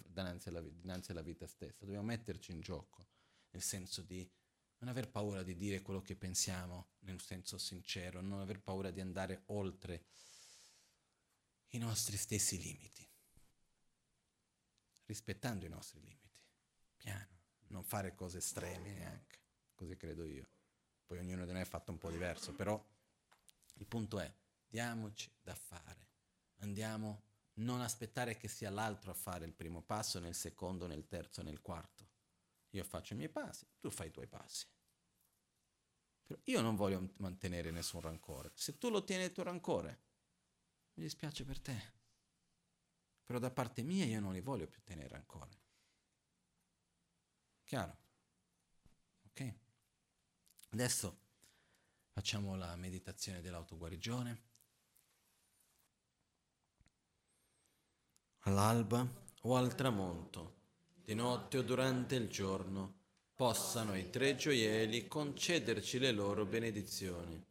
dinanzi alla, dinanzi alla vita stessa. Dobbiamo metterci in gioco, nel senso di non aver paura di dire quello che pensiamo, nel senso sincero, non aver paura di andare oltre i nostri stessi limiti, rispettando i nostri limiti, piano, non fare cose estreme neanche, così credo io. Poi ognuno di noi è fatto un po' diverso, però il punto è, diamoci da fare, andiamo non aspettare che sia l'altro a fare il primo passo, nel secondo, nel terzo, nel quarto. Io faccio i miei passi, tu fai i tuoi passi. Però io non voglio mantenere nessun rancore. Se tu lo tieni il tuo rancore, mi dispiace per te. Però da parte mia io non li voglio più tenere rancore. Chiaro? Ok? Adesso facciamo la meditazione dell'autoguarigione. all'alba o al tramonto, di notte o durante il giorno, possano i tre gioielli concederci le loro benedizioni,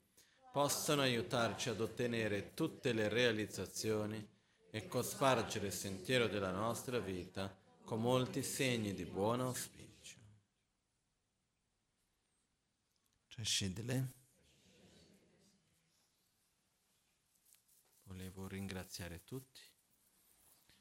possano aiutarci ad ottenere tutte le realizzazioni e cospargere il sentiero della nostra vita con molti segni di buon auspicio. Trascendile. Volevo ringraziare tutti